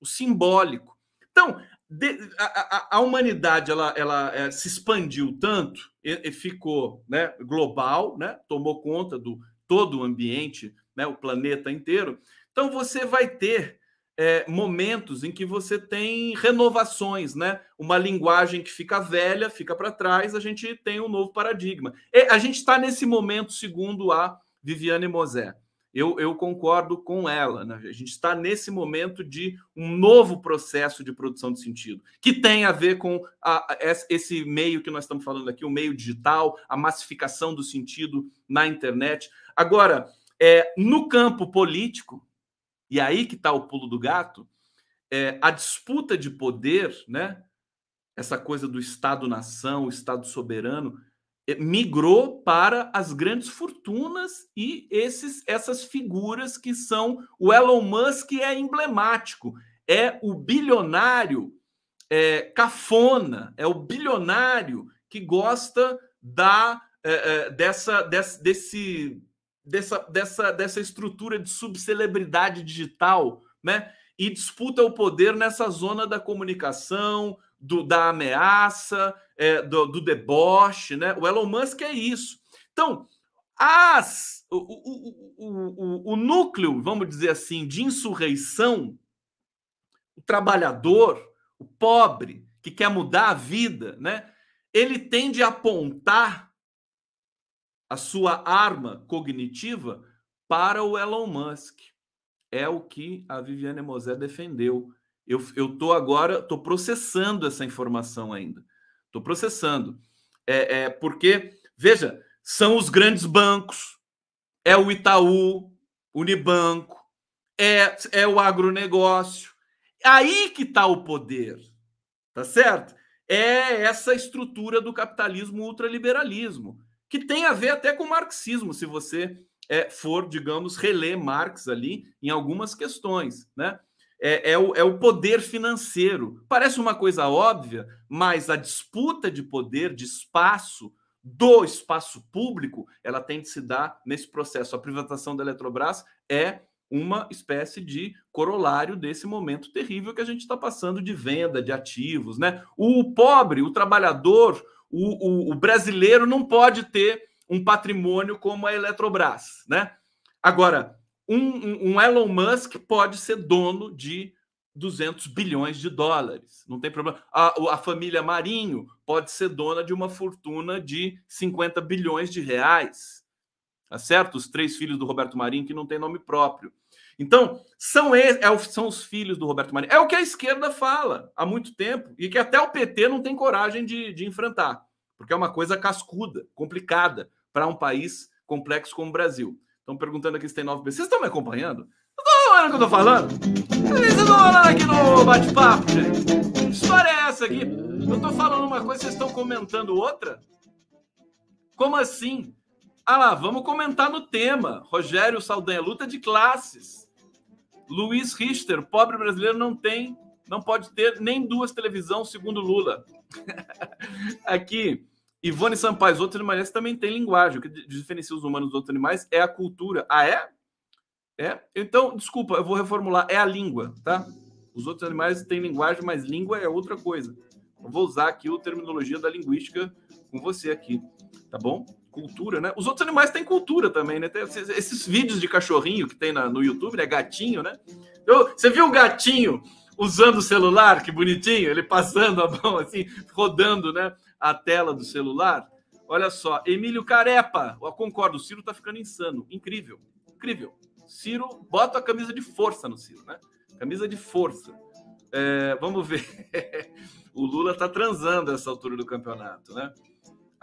o simbólico. Então, de, a, a, a, humanidade ela, ela é, se expandiu tanto e, e, ficou né, global, né, tomou conta do todo o ambiente, né, o planeta inteiro. Então, você vai ter é, momentos em que você tem renovações, né? Uma linguagem que fica velha, fica para trás, a gente tem um novo paradigma. E a gente está nesse momento, segundo a Viviane Mosé. Eu, eu concordo com ela. Né? A gente está nesse momento de um novo processo de produção de sentido, que tem a ver com a, a, esse meio que nós estamos falando aqui, o meio digital, a massificação do sentido na internet. Agora, é, no campo político, e aí que está o pulo do gato, é, a disputa de poder, né? Essa coisa do Estado-nação, o Estado soberano, é, migrou para as grandes fortunas e esses, essas figuras que são o Elon Musk é emblemático, é o bilionário é, cafona, é o bilionário que gosta da é, é dessa, desse, desse dessa, dessa, dessa estrutura de subcelebridade digital, né? E disputa o poder nessa zona da comunicação, do, da ameaça, é, do, do, deboche, né? O Elon Musk é isso. Então, as, o, o, o, o, núcleo, vamos dizer assim, de insurreição, o trabalhador, o pobre, que quer mudar a vida, né? Ele tende a apontar a sua arma cognitiva para o Elon Musk. É o que a Viviane Mosé defendeu. Eu estou agora, estou processando essa informação ainda. Estou processando. É, é, porque, veja, são os grandes bancos, é o Itaú, Unibanco, é, é o agronegócio. Aí que está o poder, tá certo? É essa estrutura do capitalismo ultraliberalismo que tem a ver até com o marxismo, se você é, for, digamos, reler Marx ali em algumas questões, né? É, é, o, é o poder financeiro. Parece uma coisa óbvia, mas a disputa de poder, de espaço, do espaço público, ela tem de se dar nesse processo. A privatização da Eletrobras é uma espécie de corolário desse momento terrível que a gente está passando de venda de ativos, né? O pobre, o trabalhador, o, o, o brasileiro não pode ter um patrimônio como a Eletrobras, né? Agora, um, um, Elon Musk pode ser dono de 200 bilhões de dólares, não tem problema. A, a, família Marinho pode ser dona de uma fortuna de 50 bilhões de reais, tá certo? Os três filhos do Roberto Marinho que não tem nome próprio. Então, são, é, são os filhos do Roberto Marinho. É o que a esquerda fala há muito tempo e que até o PT não tem coragem de, de enfrentar, porque é uma coisa cascuda, complicada para um país complexo como o Brasil. Estão perguntando aqui se tem nove pessoas. Vocês estão me acompanhando? Estão ouvindo o que eu estou falando? Vocês estão falando aqui no bate-papo, gente? Que história é essa aqui? Eu estou falando uma coisa, vocês estão comentando outra? Como assim? Ah lá, vamos comentar no tema. Rogério Saldanha, luta de classes. Luiz Richter, pobre brasileiro não tem, não pode ter nem duas televisões, segundo Lula. *laughs* Aqui, Ivone Sampaio, os outros animais também têm linguagem. O que diferencia os humanos dos outros animais é a cultura. Ah, é? É? Então, desculpa, eu vou reformular. É a língua, tá? Os outros animais têm linguagem, mas língua é outra coisa. Eu vou usar aqui a terminologia da linguística com você aqui, tá bom? Cultura, né? Os outros animais têm cultura também, né? Tem esses, esses vídeos de cachorrinho que tem na, no YouTube, né? Gatinho, né? Eu, você viu o gatinho usando o celular? Que bonitinho, ele passando a *laughs* mão assim, rodando, né? A tela do celular. Olha só, Emílio Carepa, eu concordo, o Ciro tá ficando insano. Incrível, incrível. Ciro, bota a camisa de força no Ciro, né? Camisa de força. É, vamos ver. *laughs* o Lula tá transando essa altura do campeonato, né?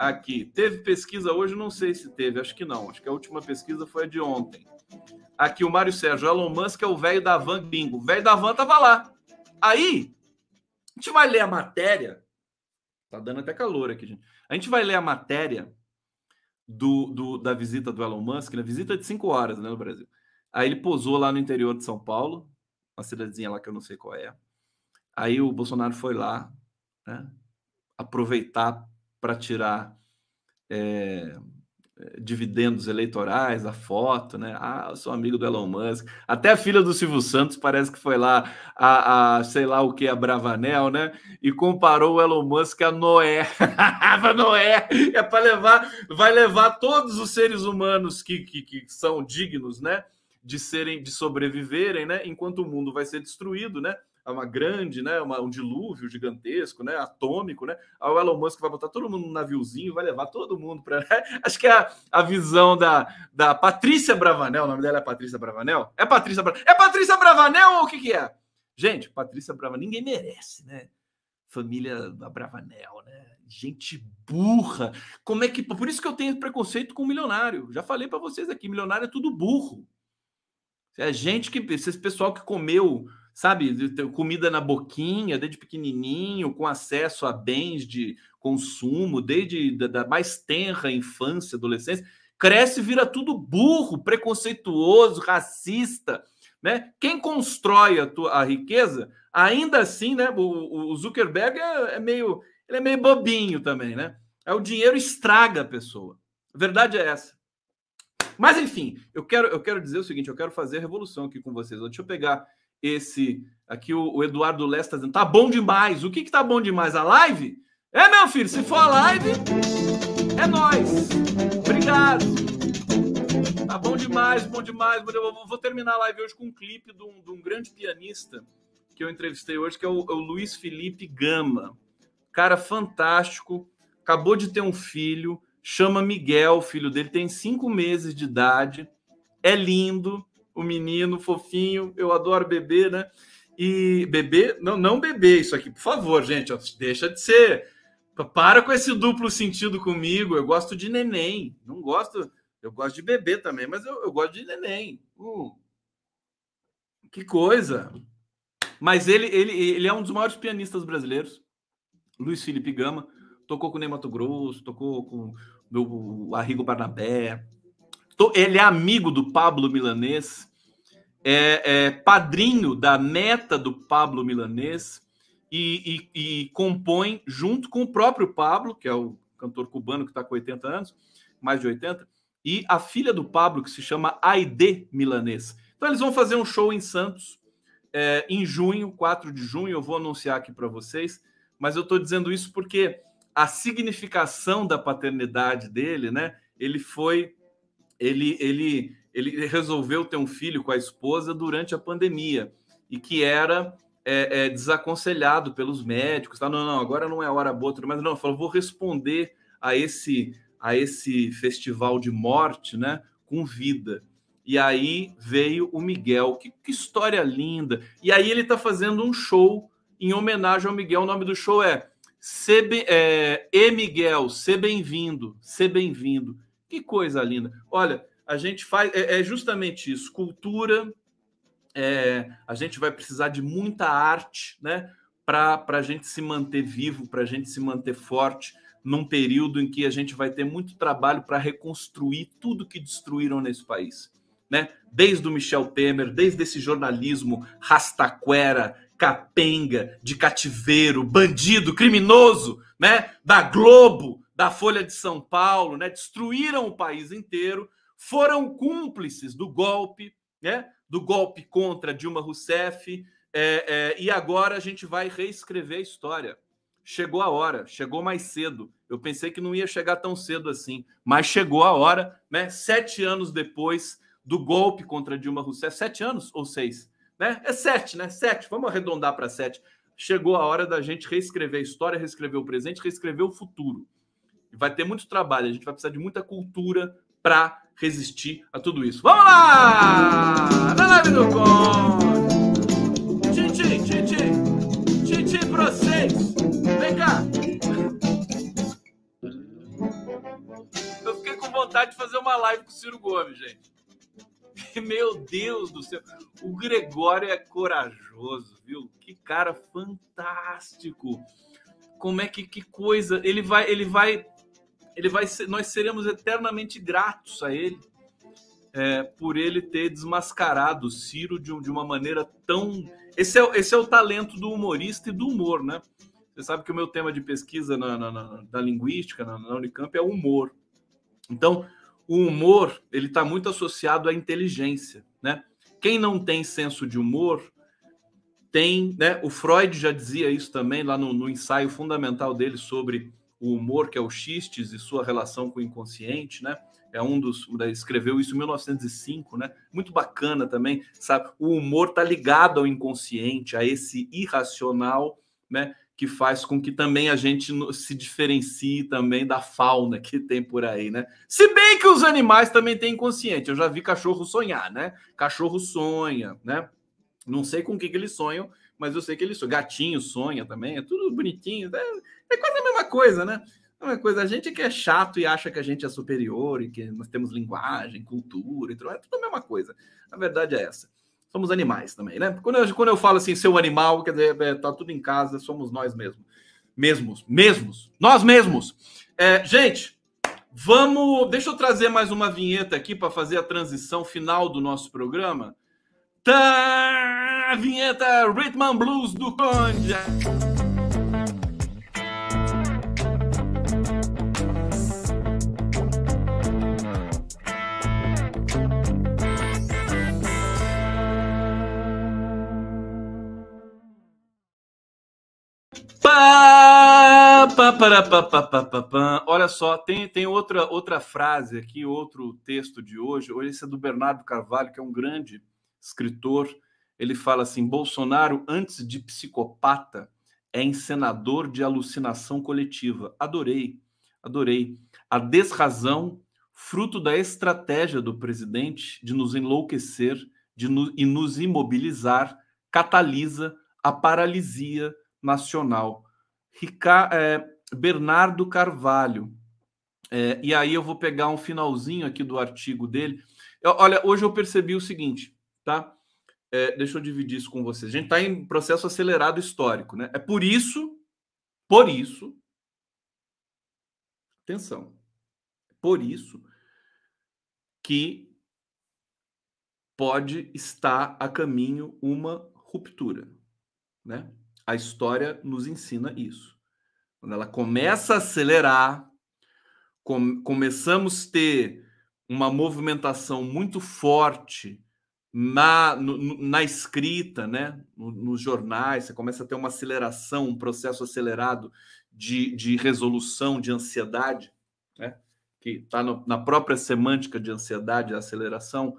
Aqui, teve pesquisa hoje? Não sei se teve, acho que não. Acho que a última pesquisa foi a de ontem. Aqui, o Mário Sérgio, Elon Musk é o velho da van bingo. O velho da van tava lá. Aí, a gente vai ler a matéria. Tá dando até calor aqui, gente. A gente vai ler a matéria do, do, da visita do Elon Musk, né? Visita de cinco horas né, no Brasil. Aí ele posou lá no interior de São Paulo, uma cidadezinha lá que eu não sei qual é. Aí o Bolsonaro foi lá, né, aproveitar para tirar é, dividendos eleitorais, a foto, né? Ah, eu sou amigo do Elon Musk. Até a filha do Silvio Santos parece que foi lá a, a sei lá o que, a Bravanel, né? E comparou o Elon Musk a Noé. *laughs* a Noé é para levar, vai levar todos os seres humanos que, que, que são dignos, né? De serem, de sobreviverem, né? Enquanto o mundo vai ser destruído, né? Uma grande, né, uma, um dilúvio gigantesco, né, atômico, né? O Elon Musk vai botar todo mundo num naviozinho, vai levar todo mundo para. *laughs* Acho que é a, a visão da, da Patrícia Bravanel, o nome dela é Patrícia Bravanel? É Patrícia Bravanel. É Patrícia Bravanel ou o que que é? Gente, Patrícia Bravanel, ninguém merece, né? Família da Bravanel, né? Gente burra. Como é que. Por isso que eu tenho preconceito com milionário. Já falei para vocês aqui, milionário é tudo burro. É gente que. Esse pessoal que comeu sabe, comida na boquinha, desde pequenininho, com acesso a bens de consumo, desde da, da mais tenra infância, adolescência, cresce e vira tudo burro, preconceituoso, racista, né? Quem constrói a, tua, a riqueza, ainda assim, né? O, o Zuckerberg é, é, meio, ele é meio bobinho também, né? É o dinheiro estraga a pessoa. A verdade é essa. Mas enfim, eu quero, eu quero dizer o seguinte: eu quero fazer revolução aqui com vocês. Deixa eu pegar esse. Aqui o, o Eduardo Lessa está dizendo: tá bom demais. O que que tá bom demais? A live? É, meu filho, se for a live, é nós. Obrigado. Tá bom demais, bom demais. Eu vou terminar a live hoje com um clipe de um, de um grande pianista que eu entrevistei hoje, que é o, é o Luiz Felipe Gama. Cara fantástico, acabou de ter um filho, chama Miguel, o filho dele tem cinco meses de idade, é lindo, o menino fofinho, eu adoro bebê, né? E bebê, não, não beber isso aqui, por favor, gente, deixa de ser. Para com esse duplo sentido comigo. Eu gosto de neném, não gosto. Eu gosto de bebê também, mas eu, eu gosto de neném. Hum. Que coisa! Mas ele, ele, ele é um dos maiores pianistas brasileiros, Luiz Felipe Gama. Tocou com o Ney Mato Grosso, tocou com o Arrigo Barnabé. Ele é amigo do Pablo Milanês é, é padrinho da neta do Pablo Milanês e, e, e, compõe junto com o próprio Pablo, que é o cantor cubano que está com 80 anos, mais de 80, e a filha do Pablo, que se chama Aide Milanês. Então eles vão fazer um show em Santos é, em junho, 4 de junho, eu vou anunciar aqui para vocês, mas eu estou dizendo isso porque a significação da paternidade dele, né? Ele foi, ele, ele ele resolveu ter um filho com a esposa durante a pandemia e que era é, é, desaconselhado pelos médicos. Tá? Não, não, agora não é hora boa, mas não, falou, vou responder a esse a esse festival de morte, né, com vida. E aí veio o Miguel, que, que história linda. E aí ele está fazendo um show em homenagem ao Miguel. O nome do show é, Se, é E Miguel, se bem-vindo, se bem-vindo. Que coisa linda. Olha, a gente faz é, é justamente isso, cultura. É, a gente vai precisar de muita arte, né, para a gente se manter vivo, para a gente se manter forte num período em que a gente vai ter muito trabalho para reconstruir tudo que destruíram nesse país, né? Desde o Michel Temer, desde esse jornalismo rastaquera, capenga, de cativeiro, bandido, criminoso, né? Da Globo, da Folha de São Paulo, né? Destruíram o país inteiro foram cúmplices do golpe, né? Do golpe contra Dilma Rousseff. É, é, e agora a gente vai reescrever a história. Chegou a hora, chegou mais cedo. Eu pensei que não ia chegar tão cedo assim, mas chegou a hora, né? Sete anos depois do golpe contra Dilma Rousseff, sete anos ou seis, né? É sete, né? Sete. Vamos arredondar para sete. Chegou a hora da gente reescrever a história, reescrever o presente, reescrever o futuro. Vai ter muito trabalho. A gente vai precisar de muita cultura para resistir a tudo isso. Vamos lá! Na live do Conde! Titi, Titi! Titi pra vocês! Vem cá! Eu fiquei com vontade de fazer uma live com o Ciro Gomes, gente. *laughs* Meu Deus do céu! O Gregório é corajoso, viu? Que cara fantástico! Como é que que coisa? Ele vai, ele vai ele vai ser, nós seremos eternamente gratos a ele é, por ele ter desmascarado Ciro de, de, uma maneira tão. Esse é, esse é o talento do humorista e do humor, né? Você sabe que o meu tema de pesquisa na, na, na, na linguística, na, na Unicamp, é o humor. Então, o humor ele está muito associado à inteligência, né? Quem não tem senso de humor tem, né? O Freud já dizia isso também lá no, no ensaio fundamental dele sobre o humor, que é o xistes e sua relação com o inconsciente, né? É um dos escreveu isso em 1905, né? Muito bacana também, sabe? O humor tá ligado ao inconsciente, a esse irracional, né? Que faz com que também a gente se diferencie também da fauna que tem por aí, né? Se bem que os animais também têm inconsciente. Eu já vi cachorro sonhar, né? Cachorro sonha, né? Não sei com o que, que eles sonham, mas eu sei que eles sonham. Gatinho sonha também, é tudo bonitinho. É, é quase a mesma coisa, né? A coisa. A gente que é chato e acha que a gente é superior e que nós temos linguagem, cultura e tudo, é tudo a mesma coisa. A verdade é essa. Somos animais também, né? Quando eu, quando eu falo assim, seu animal, quer dizer, é, tá tudo em casa, somos nós mesmos. Mesmos, mesmos, nós mesmos. É, gente, vamos. Deixa eu trazer mais uma vinheta aqui para fazer a transição final do nosso programa. Tá, vinheta Rhythm Blues do Conde. Pá, pá, pá, pá, pá, pá, Olha só, tem, tem outra, outra frase aqui, outro texto de hoje. Hoje esse é do Bernardo Carvalho, que é um grande escritor, ele fala assim: Bolsonaro, antes de psicopata, é encenador de alucinação coletiva. Adorei, adorei. A desrazão, fruto da estratégia do presidente de nos enlouquecer de no, e nos imobilizar, catalisa a paralisia nacional. Rica, é, Bernardo Carvalho. É, e aí eu vou pegar um finalzinho aqui do artigo dele. Eu, olha, hoje eu percebi o seguinte: tá? É, deixa eu dividir isso com vocês. A gente está em processo acelerado histórico, né? É por isso, por isso, atenção, por isso que pode estar a caminho uma ruptura, né? A história nos ensina isso. Quando ela começa a acelerar, com, começamos a ter uma movimentação muito forte na, no, na escrita, né? nos jornais, você começa a ter uma aceleração, um processo acelerado de, de resolução de ansiedade, né? que está na própria semântica de ansiedade, aceleração,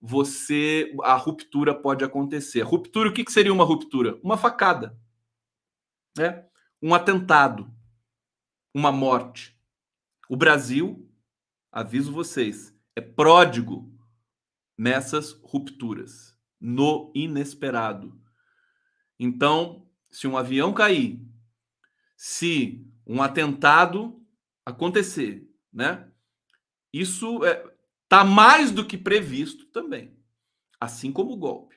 você a ruptura pode acontecer. Ruptura, o que, que seria uma ruptura? Uma facada, né? Um atentado, uma morte. O Brasil, aviso vocês, é pródigo nessas rupturas, no inesperado. Então, se um avião cair, se um atentado acontecer, né? Isso é, tá mais do que previsto também, assim como o golpe.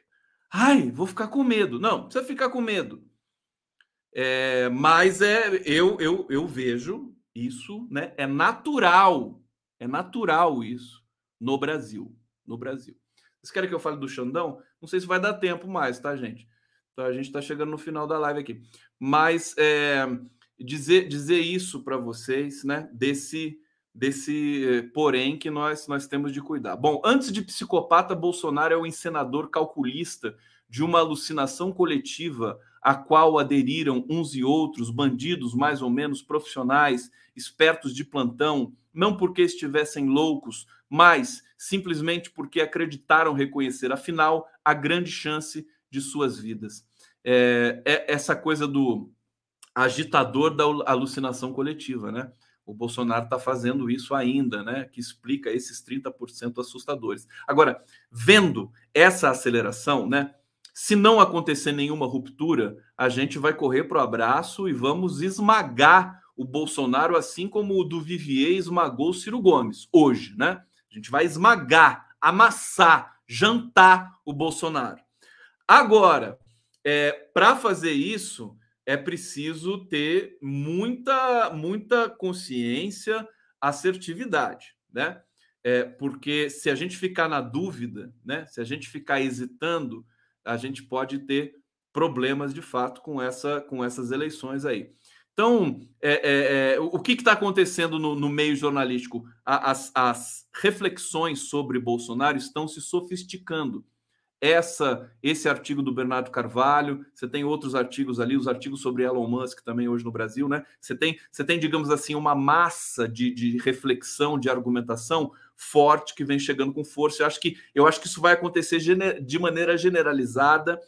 Ai, vou ficar com medo. Não, precisa ficar com medo. É, mas é, eu, eu, eu vejo isso, né? É natural, é natural isso no Brasil no Brasil. Vocês querem que eu fale do Xandão? Não sei se vai dar tempo mais, tá, gente? Então, a gente está chegando no final da live aqui. Mas é, dizer, dizer isso para vocês, né? Desse, desse eh, porém que nós, nós temos de cuidar. Bom, antes de psicopata, Bolsonaro é o encenador calculista de uma alucinação coletiva a qual aderiram uns e outros bandidos mais ou menos profissionais, espertos de plantão, não porque estivessem loucos, mas simplesmente porque acreditaram reconhecer, afinal, a grande chance de suas vidas. É, é essa coisa do agitador da alucinação coletiva, né? O Bolsonaro está fazendo isso ainda, né? Que explica esses 30% assustadores. Agora, vendo essa aceleração, né? Se não acontecer nenhuma ruptura, a gente vai correr para o abraço e vamos esmagar o Bolsonaro, assim como o do Vivier esmagou o Ciro Gomes, hoje, né? A gente vai esmagar, amassar, jantar o Bolsonaro. Agora, é, para fazer isso, é preciso ter muita, muita consciência, assertividade, né? É, porque se a gente ficar na dúvida, né? Se a gente ficar hesitando, a gente pode ter problemas de fato com essa com essas eleições aí. Então, é, é, é o que está acontecendo no, no, meio jornalístico? As, as reflexões sobre Bolsonaro estão se sofisticando essa esse artigo do Bernardo Carvalho, você tem outros artigos ali, os artigos sobre Elon Musk também hoje no Brasil, né? Você tem, você tem digamos assim, uma massa de, de reflexão, de argumentação forte que vem chegando com força. Eu acho que, eu acho que isso vai acontecer de maneira generalizada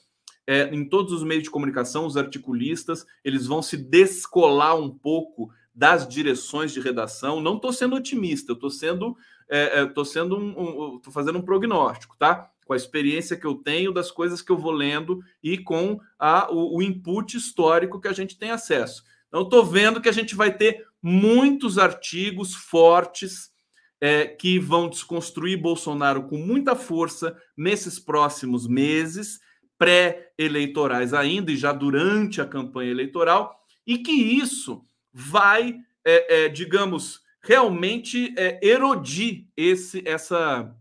é, em todos os meios de comunicação, os articulistas, eles vão se descolar um pouco das direções de redação. Não estou sendo otimista, eu estou sendo, é, é, sendo um, um, fazendo um prognóstico, tá? Com a experiência que eu tenho das coisas que eu vou lendo e com a, o, o input histórico que a gente tem acesso. Então, estou vendo que a gente vai ter muitos artigos fortes é, que vão desconstruir Bolsonaro com muita força nesses próximos meses, pré-eleitorais ainda e já durante a campanha eleitoral, e que isso vai, é, é, digamos, realmente é, erodir esse, essa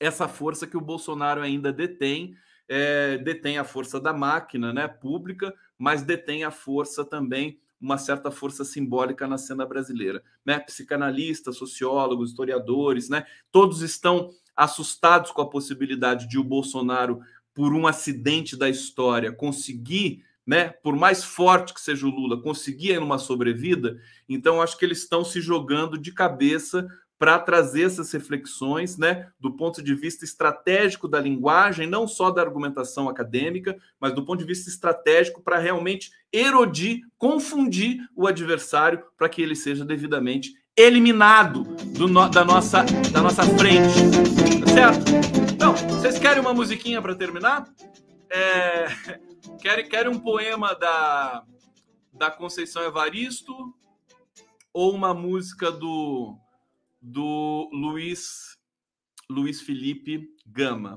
essa força que o Bolsonaro ainda detém, é, detém a força da máquina né, pública, mas detém a força também, uma certa força simbólica na cena brasileira. Né? Psicanalistas, sociólogos, historiadores, né, todos estão assustados com a possibilidade de o Bolsonaro, por um acidente da história, conseguir né, por mais forte que seja o Lula, conseguir uma sobrevida, então acho que eles estão se jogando de cabeça para trazer essas reflexões, né, do ponto de vista estratégico da linguagem, não só da argumentação acadêmica, mas do ponto de vista estratégico para realmente erodir, confundir o adversário para que ele seja devidamente eliminado do no, da, nossa, da nossa frente. Tá certo? Então, vocês querem uma musiquinha para terminar? É, *laughs* querem, querem um poema da, da Conceição Evaristo ou uma música do do Luiz, Luiz Felipe Gama.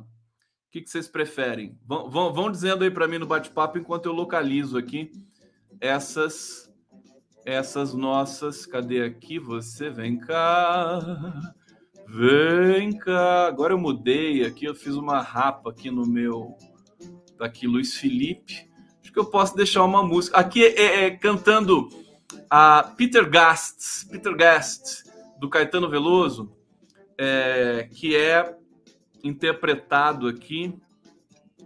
O que, que vocês preferem? Vão, vão, vão dizendo aí para mim no bate-papo enquanto eu localizo aqui essas essas nossas. Cadê aqui? Você vem cá. Vem cá. Agora eu mudei aqui, eu fiz uma rapa aqui no meu. Tá aqui, Luiz Felipe. Acho que eu posso deixar uma música. Aqui é, é, é cantando a Peter Gast. Peter Gast do Caetano Veloso, é, que é interpretado aqui.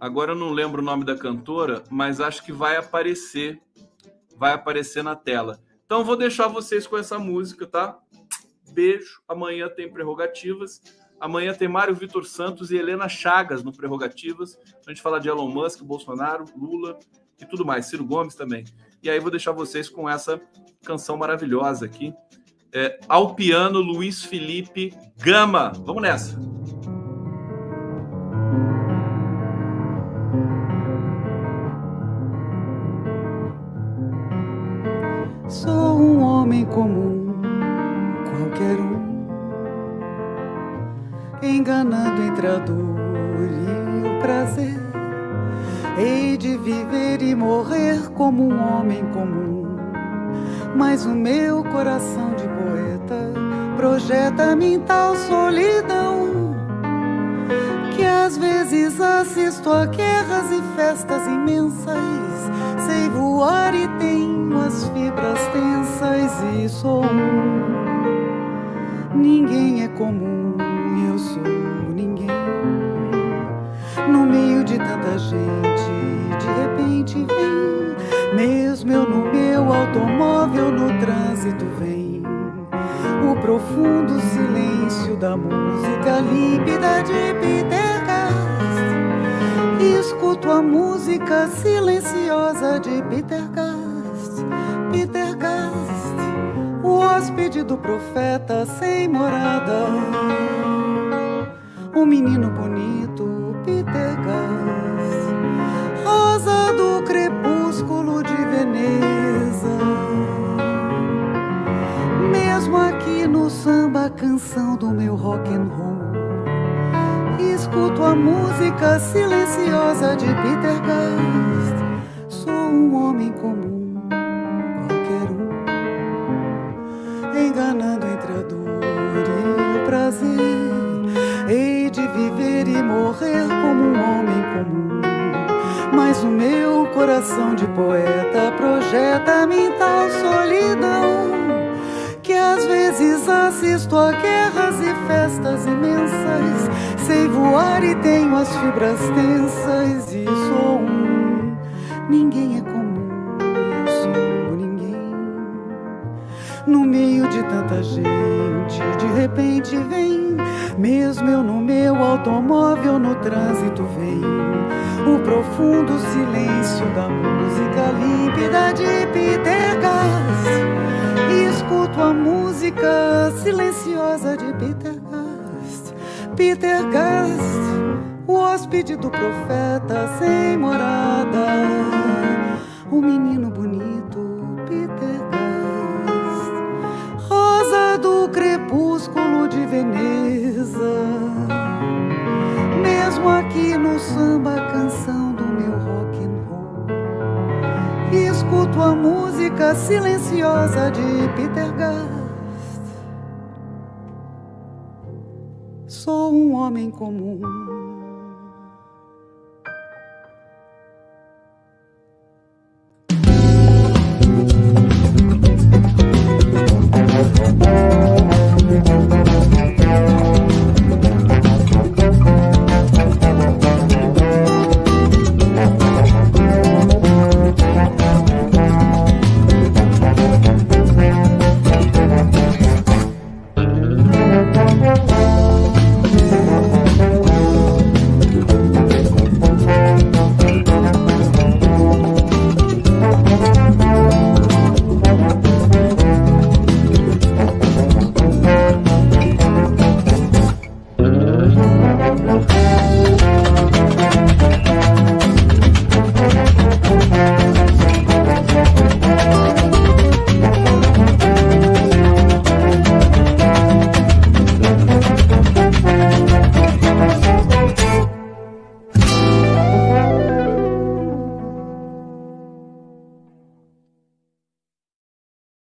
Agora eu não lembro o nome da cantora, mas acho que vai aparecer, vai aparecer na tela. Então vou deixar vocês com essa música, tá? Beijo. Amanhã tem prerrogativas. Amanhã tem Mário Vitor Santos e Helena Chagas no Prerrogativas. A gente falar de Elon Musk, Bolsonaro, Lula e tudo mais. Ciro Gomes também. E aí vou deixar vocês com essa canção maravilhosa aqui é, ao piano Luiz Felipe Gama. Vamos nessa. Sou um homem comum, qualquer um, enganando entre a dor e o prazer. Hei de viver e morrer como um homem comum mas o meu coração de poeta projeta-me em tal solidão que às vezes assisto a guerras e festas imensas. Sei voar e tenho as fibras tensas e sou um. Ninguém é comum, eu sou ninguém. No meio de tanta gente, de repente vem mesmo eu no meu automóvel no trânsito vem o profundo silêncio da música límpida de Peter Gast. Escuto a música silenciosa de Peter Gast. Peter Gast, o hóspede do profeta sem morada. O menino bonito, Peter Gast. Veneza. Mesmo aqui no samba, canção do meu rock and roll. Escuto a música silenciosa de Peter Gast. Sou um homem comum, qualquer um, enganando entre a dor prazer. Hei de viver e morrer como um homem comum. Mas o meu coração de poeta projeta-me em tal solidão que às vezes assisto a guerras e festas imensas. Sei voar e tenho as fibras tensas e sou um. Ninguém é comum, eu sou ninguém. No meio de tanta gente, de repente vem, mesmo eu no meu automóvel no trânsito vem. O profundo silêncio da música límpida de Peter Gass escuto a música silenciosa de Peter Gast. Peter Gast, o hóspede do profeta sem morada. O menino bonito, crepúsculo de Veneza. Mesmo aqui no samba, canção do meu rock and roll. Escuto a música silenciosa de Peter Gast. Sou um homem comum.